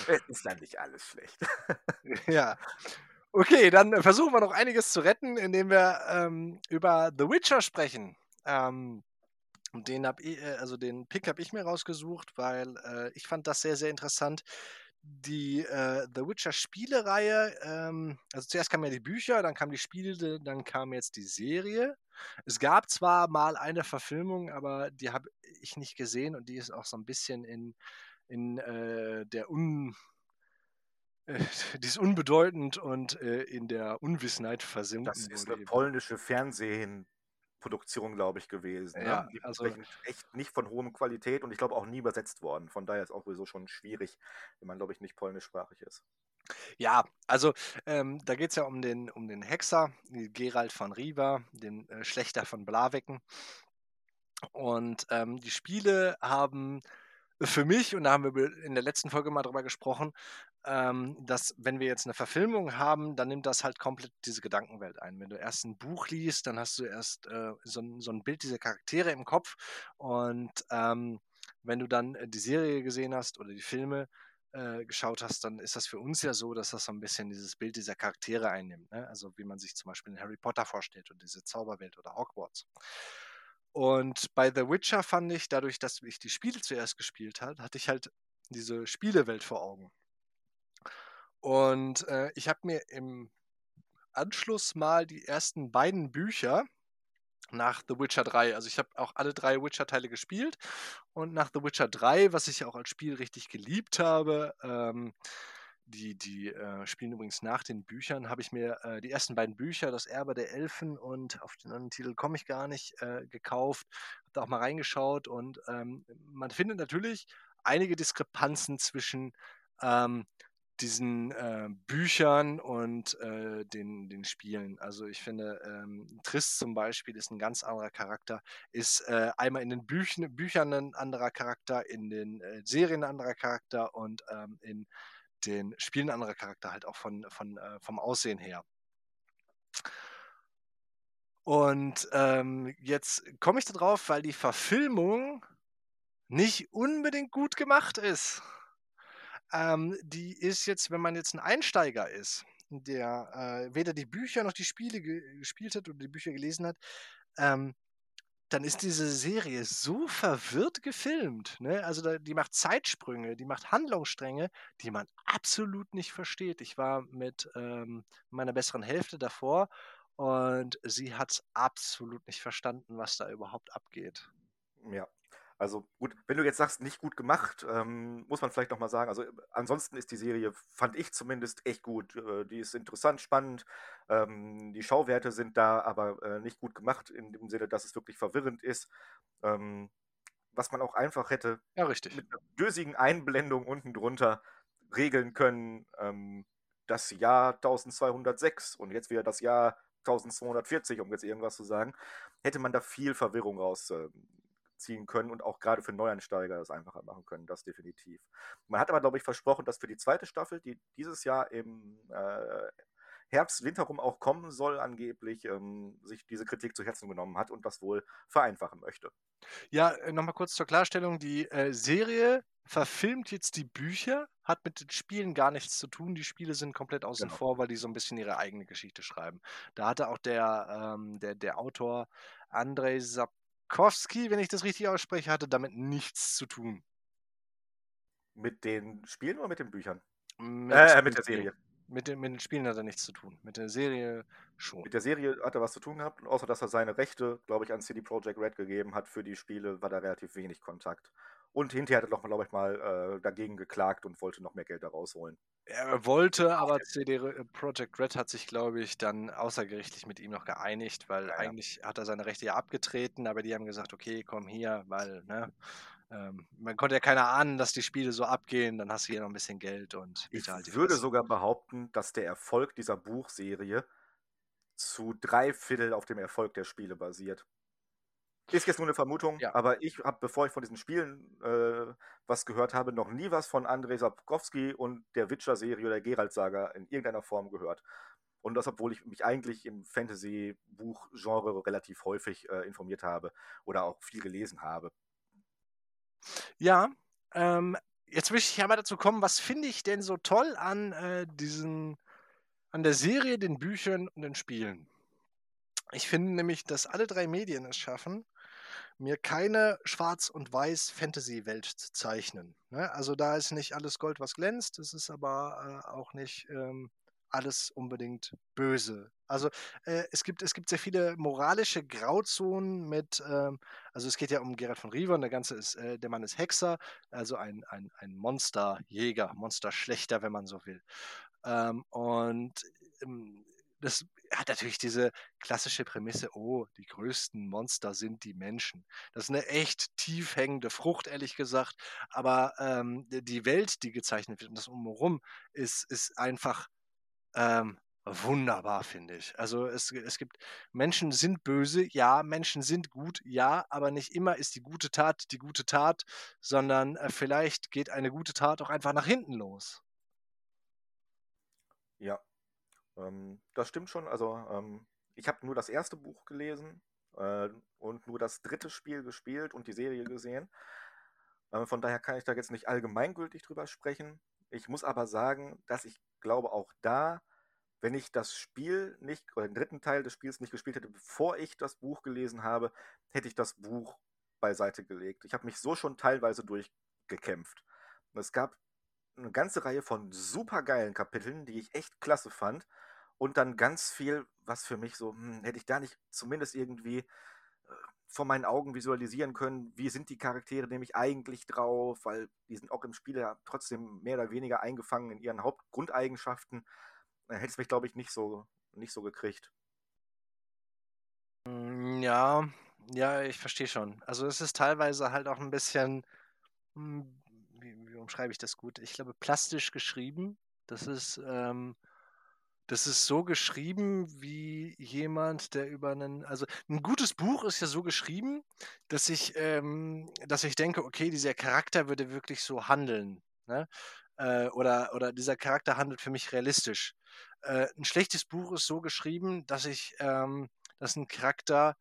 Es ist ja nicht alles schlecht. [LAUGHS] Ja. Okay, dann versuchen wir noch einiges zu retten, indem wir ähm, über The Witcher sprechen. Ähm, den hab ich, äh, also den Pick habe ich mir rausgesucht, weil äh, ich fand das sehr, sehr interessant. die äh, The Witcher Spielereihe, ähm, also zuerst kamen ja die Bücher, dann kamen die Spiele, dann kam jetzt die Serie. Es gab zwar mal eine Verfilmung, aber die habe ich nicht gesehen und die ist auch so ein bisschen in, in äh, der Un, [LAUGHS] äh, die ist unbedeutend und äh, in der Unwissenheit versinken. Das ist eine polnische Fernsehproduktion, glaube ich, gewesen. Ne? Ja, die also echt nicht von hohem Qualität und ich glaube auch nie übersetzt worden. Von daher ist es auch sowieso schon schwierig, wenn man, glaube ich, nicht polnischsprachig ist. Ja, also ähm, da geht es ja um den, um den Hexer, Gerald von Riva, den äh, Schlechter von Blawecken. Und ähm, die Spiele haben für mich, und da haben wir in der letzten Folge mal drüber gesprochen, ähm, dass wenn wir jetzt eine Verfilmung haben, dann nimmt das halt komplett diese Gedankenwelt ein. Wenn du erst ein Buch liest, dann hast du erst äh, so, so, ein Bild dieser Charaktere im Kopf und ähm, wenn du dann äh, die Serie gesehen hast oder die Filme äh, geschaut hast, dann ist das für uns ja so, dass das so ein bisschen dieses Bild dieser Charaktere einnimmt. Ne? Also wie man sich zum Beispiel in Harry Potter vorstellt und diese Zauberwelt oder Hogwarts. Und bei The Witcher fand ich, dadurch, dass ich die Spiele zuerst gespielt habe, hatte ich halt diese Spielewelt vor Augen. Und äh, ich habe mir im Anschluss mal die ersten beiden Bücher nach The Witcher 3. Also ich habe auch alle drei Witcher-Teile gespielt und nach The Witcher 3, was ich auch als Spiel richtig geliebt habe, ähm, die, die äh, spielen übrigens nach den Büchern, habe ich mir äh, die ersten beiden Bücher, Das Erbe der Elfen und auf den anderen Titel komme ich gar nicht, äh, gekauft, habe da auch mal reingeschaut und ähm, man findet natürlich einige Diskrepanzen zwischen ähm, diesen äh, Büchern und äh, den, den Spielen. Also ich finde, ähm, Triss zum Beispiel ist ein ganz anderer Charakter, ist äh, einmal in den Büchen, Büchern ein anderer Charakter, in den Serien ein anderer Charakter und ähm, in den Spielen anderer Charakter, halt auch von, von, äh, vom Aussehen her. Und ähm, jetzt komme ich darauf, weil die Verfilmung nicht unbedingt gut gemacht ist. Ähm, die ist jetzt, wenn man jetzt ein Einsteiger ist, der äh, weder die Bücher noch die Spiele ge gespielt hat oder die Bücher gelesen hat, ähm, dann ist diese Serie so verwirrt gefilmt. Ne? Also die macht Zeitsprünge, die macht Handlungsstränge, die man absolut nicht versteht. Ich war mit ähm, meiner besseren Hälfte davor und sie hat es absolut nicht verstanden, was da überhaupt abgeht. Ja, also gut, wenn du jetzt sagst, nicht gut gemacht, ähm, muss man vielleicht nochmal sagen. Also ansonsten ist die Serie, fand ich zumindest, echt gut. Äh, die ist interessant, spannend. Ähm, die Schauwerte sind da, aber äh, nicht gut gemacht, in dem Sinne, dass es wirklich verwirrend ist. Ähm, was man auch einfach hätte ja, richtig. mit einer dösigen Einblendung unten drunter regeln können. Ähm, das Jahr 1206 und jetzt wieder das Jahr 1240, um jetzt irgendwas zu sagen, hätte man da viel Verwirrung raus äh, ziehen können und auch gerade für Neuansteiger das einfacher machen können, das definitiv. Man hat aber, glaube ich, versprochen, dass für die zweite Staffel, die dieses Jahr im äh, Herbst, Winter rum auch kommen soll, angeblich ähm, sich diese Kritik zu Herzen genommen hat und das wohl vereinfachen möchte. Ja, äh, nochmal kurz zur Klarstellung. Die äh, Serie verfilmt jetzt die Bücher, hat mit den Spielen gar nichts zu tun. Die Spiele sind komplett außen genau. vor, weil die so ein bisschen ihre eigene Geschichte schreiben. Da hatte auch der, ähm, der, der Autor Andrei Sap Tarkowski, wenn ich das richtig ausspreche, hatte damit nichts zu tun. Mit den Spielen oder mit den Büchern? Mit, äh, mit der Serie. Mit den, mit den Spielen hat er nichts zu tun. Mit der Serie schon. Mit der Serie hat er was zu tun gehabt, außer dass er seine Rechte, glaube ich, an CD Projekt Red gegeben hat für die Spiele, war da relativ wenig Kontakt. Und hinterher hat er doch, glaube ich, mal äh, dagegen geklagt und wollte noch mehr Geld da rausholen. Er wollte, aber CD Projekt Red hat sich, glaube ich, dann außergerichtlich mit ihm noch geeinigt, weil ja, eigentlich ja. hat er seine Rechte ja abgetreten, aber die haben gesagt, okay, komm hier, weil, ne, ähm, man konnte ja keiner ahnen, dass die Spiele so abgehen, dann hast du hier noch ein bisschen Geld und ich halt würde sogar behaupten, dass der Erfolg dieser Buchserie zu drei Viertel auf dem Erfolg der Spiele basiert. Ist jetzt nur eine Vermutung, ja. aber ich habe, bevor ich von diesen Spielen äh, was gehört habe, noch nie was von Andrzej Sapkowski und der Witcher-Serie oder Geralt-Saga in irgendeiner Form gehört. Und das, obwohl ich mich eigentlich im Fantasy-Buch-Genre relativ häufig äh, informiert habe oder auch viel gelesen habe. Ja, ähm, jetzt möchte ich aber dazu kommen, was finde ich denn so toll an äh, diesen, an der Serie, den Büchern und den Spielen? Ich finde nämlich, dass alle drei Medien es schaffen, mir keine Schwarz- und Weiß-Fantasy-Welt zu zeichnen. Ne? Also da ist nicht alles Gold, was glänzt, es ist aber äh, auch nicht ähm, alles unbedingt böse. Also äh, es, gibt, es gibt sehr viele moralische Grauzonen mit, ähm, also es geht ja um Gerald von Riva und der ganze ist, äh, der Mann ist Hexer, also ein, ein, ein Monsterjäger, Monsterschlechter, wenn man so will. Ähm, und ähm, das hat natürlich diese klassische Prämisse, oh, die größten Monster sind die Menschen. Das ist eine echt tief hängende Frucht, ehrlich gesagt. Aber ähm, die Welt, die gezeichnet wird und das Umherum, ist, ist einfach ähm, wunderbar, finde ich. Also es, es gibt, Menschen sind böse, ja, Menschen sind gut, ja, aber nicht immer ist die gute Tat die gute Tat, sondern äh, vielleicht geht eine gute Tat auch einfach nach hinten los. Ja, ähm, das stimmt schon. Also ähm, ich habe nur das erste Buch gelesen äh, und nur das dritte Spiel gespielt und die Serie gesehen. Äh, von daher kann ich da jetzt nicht allgemeingültig drüber sprechen. Ich muss aber sagen, dass ich glaube auch da, wenn ich das Spiel nicht, oder den dritten Teil des Spiels nicht gespielt hätte, bevor ich das Buch gelesen habe, hätte ich das Buch beiseite gelegt. Ich habe mich so schon teilweise durchgekämpft. Es gab eine ganze Reihe von supergeilen Kapiteln, die ich echt klasse fand. Und dann ganz viel, was für mich so, hm, hätte ich da nicht zumindest irgendwie äh, vor meinen Augen visualisieren können, wie sind die Charaktere nämlich eigentlich drauf, weil die sind auch im Spiel ja trotzdem mehr oder weniger eingefangen in ihren Hauptgrundeigenschaften. Dann hätte es mich, glaube ich, nicht so, nicht so gekriegt. Hm, ja, ja, ich verstehe schon. Also es ist teilweise halt auch ein bisschen, hm, umschreibe ich das gut? Ich glaube, plastisch geschrieben. Das ist, ähm, das ist so geschrieben wie jemand, der über einen, also ein gutes Buch ist ja so geschrieben, dass ich, ähm, dass ich denke, okay, dieser Charakter würde wirklich so handeln. Ne? Äh, oder, oder dieser Charakter handelt für mich realistisch. Äh, ein schlechtes Buch ist so geschrieben, dass ich, ähm, dass ein Charakter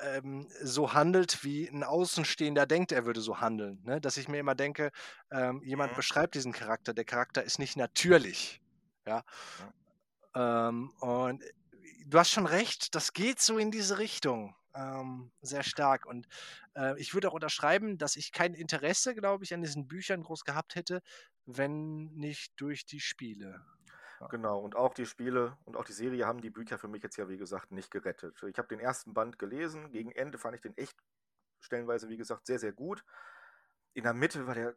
ähm, so handelt, wie ein Außenstehender denkt, er würde so handeln. Ne? Dass ich mir immer denke, ähm, jemand mhm. beschreibt diesen Charakter, der Charakter ist nicht natürlich. Ja. Ähm, und äh, du hast schon recht, das geht so in diese Richtung. Ähm, sehr stark. Und äh, ich würde auch unterschreiben, dass ich kein Interesse, glaube ich, an diesen Büchern groß gehabt hätte, wenn nicht durch die Spiele. Genau, und auch die Spiele und auch die Serie haben die Bücher für mich jetzt ja, wie gesagt, nicht gerettet. Ich habe den ersten Band gelesen, gegen Ende fand ich den echt stellenweise, wie gesagt, sehr, sehr gut. In der Mitte war der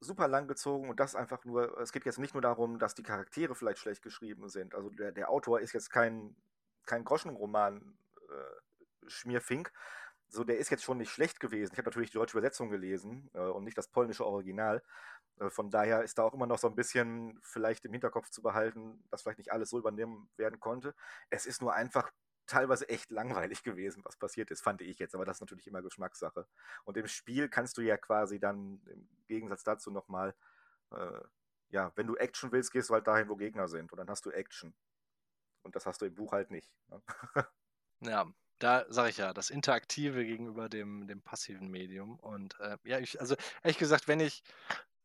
super lang gezogen und das einfach nur, es geht jetzt nicht nur darum, dass die Charaktere vielleicht schlecht geschrieben sind. Also der, der Autor ist jetzt kein, kein Groschenroman äh, Schmierfink. So, der ist jetzt schon nicht schlecht gewesen. Ich habe natürlich die deutsche Übersetzung gelesen äh, und nicht das polnische Original. Äh, von daher ist da auch immer noch so ein bisschen vielleicht im Hinterkopf zu behalten, dass vielleicht nicht alles so übernehmen werden konnte. Es ist nur einfach teilweise echt langweilig [LAUGHS] gewesen, was passiert ist, fand ich jetzt. Aber das ist natürlich immer Geschmackssache. Und im Spiel kannst du ja quasi dann im Gegensatz dazu nochmal, äh, ja, wenn du Action willst, gehst du halt dahin, wo Gegner sind. Und dann hast du Action. Und das hast du im Buch halt nicht. Ne? [LAUGHS] ja, da sage ich ja, das Interaktive gegenüber dem, dem passiven Medium. Und äh, ja, ich, also ehrlich gesagt, wenn ich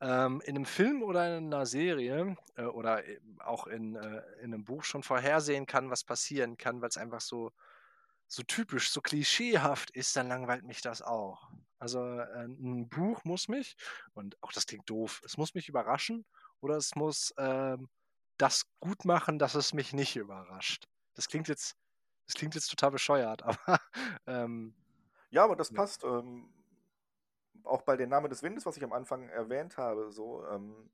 ähm, in einem Film oder in einer Serie äh, oder auch in, äh, in einem Buch schon vorhersehen kann, was passieren kann, weil es einfach so, so typisch, so klischeehaft ist, dann langweilt mich das auch. Also äh, ein Buch muss mich, und auch das klingt doof, es muss mich überraschen oder es muss ähm, das gut machen, dass es mich nicht überrascht. Das klingt jetzt, das klingt jetzt total bescheuert, [LAUGHS] aber ähm, ja, aber das passt. Ähm, auch bei den Namen des Windes, was ich am Anfang erwähnt habe, so, ähm,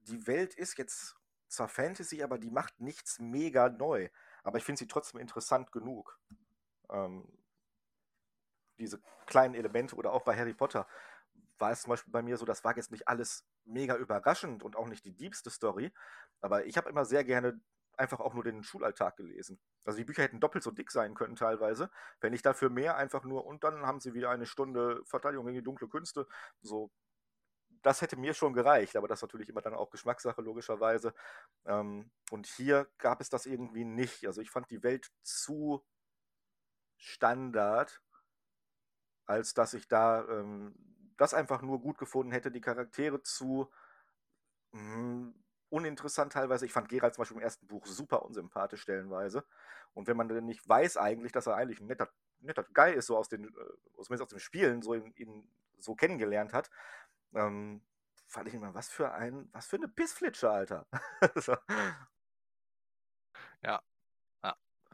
die Welt ist jetzt zwar Fantasy, aber die macht nichts mega neu. Aber ich finde sie trotzdem interessant genug. Ähm, diese kleinen Elemente oder auch bei Harry Potter war es zum Beispiel bei mir so, das war jetzt nicht alles mega überraschend und auch nicht die diebste Story, aber ich habe immer sehr gerne einfach auch nur den Schulalltag gelesen. Also die Bücher hätten doppelt so dick sein können teilweise, wenn ich dafür mehr einfach nur und dann haben sie wieder eine Stunde Verteidigung gegen die dunkle Künste. So, das hätte mir schon gereicht, aber das ist natürlich immer dann auch Geschmackssache logischerweise. Ähm, und hier gab es das irgendwie nicht. Also ich fand die Welt zu Standard, als dass ich da ähm, das einfach nur gut gefunden hätte, die Charaktere zu mh, hm, uninteressant teilweise. Ich fand Geralt zum Beispiel im ersten Buch super unsympathisch stellenweise. Und wenn man dann nicht weiß eigentlich, dass er eigentlich ein netter, netter Guy ist, so aus den, äh, zumindest aus dem Spielen, so ihn, ihn so kennengelernt hat, ähm, fand ich immer, was für ein, was für eine Pissflitsche, Alter. [LAUGHS] so. Ja.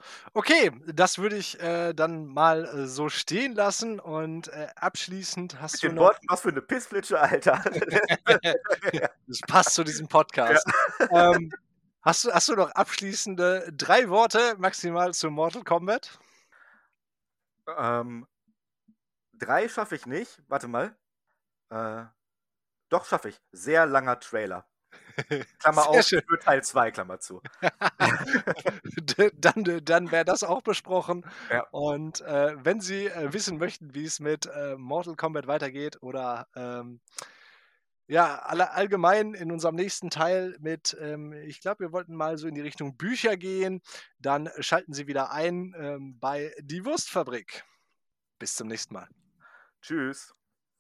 Ja. Okay, das würde ich äh, dann mal äh, so stehen lassen und äh, abschließend hast Mit du den noch. Worten, was für eine Pissflitsche, Alter. [LAUGHS] das passt zu diesem Podcast. Ähm, hast, du, hast du noch abschließende drei Worte maximal zu Mortal Kombat? ähm, drei schaffe ich nicht. Warte mal. Äh, doch, schaffe ich. Sehr langer Trailer. [LAUGHS] Klammer Sehr auf, schön. für Teil 2, Klammer zu. [LAUGHS] Dann dann wäre das auch besprochen. Ja. Und äh, wenn Sie äh, wissen möchten, wie es mit äh, Mortal Kombat weitergeht oder ähm, ja, alle, allgemein in unserem nächsten Teil mit, ähm, ich glaube, wir wollten mal so in die Richtung Bücher gehen, dann schalten Sie wieder ein ähm, bei Die Wurstfabrik. Bis zum nächsten Mal. Tschüss.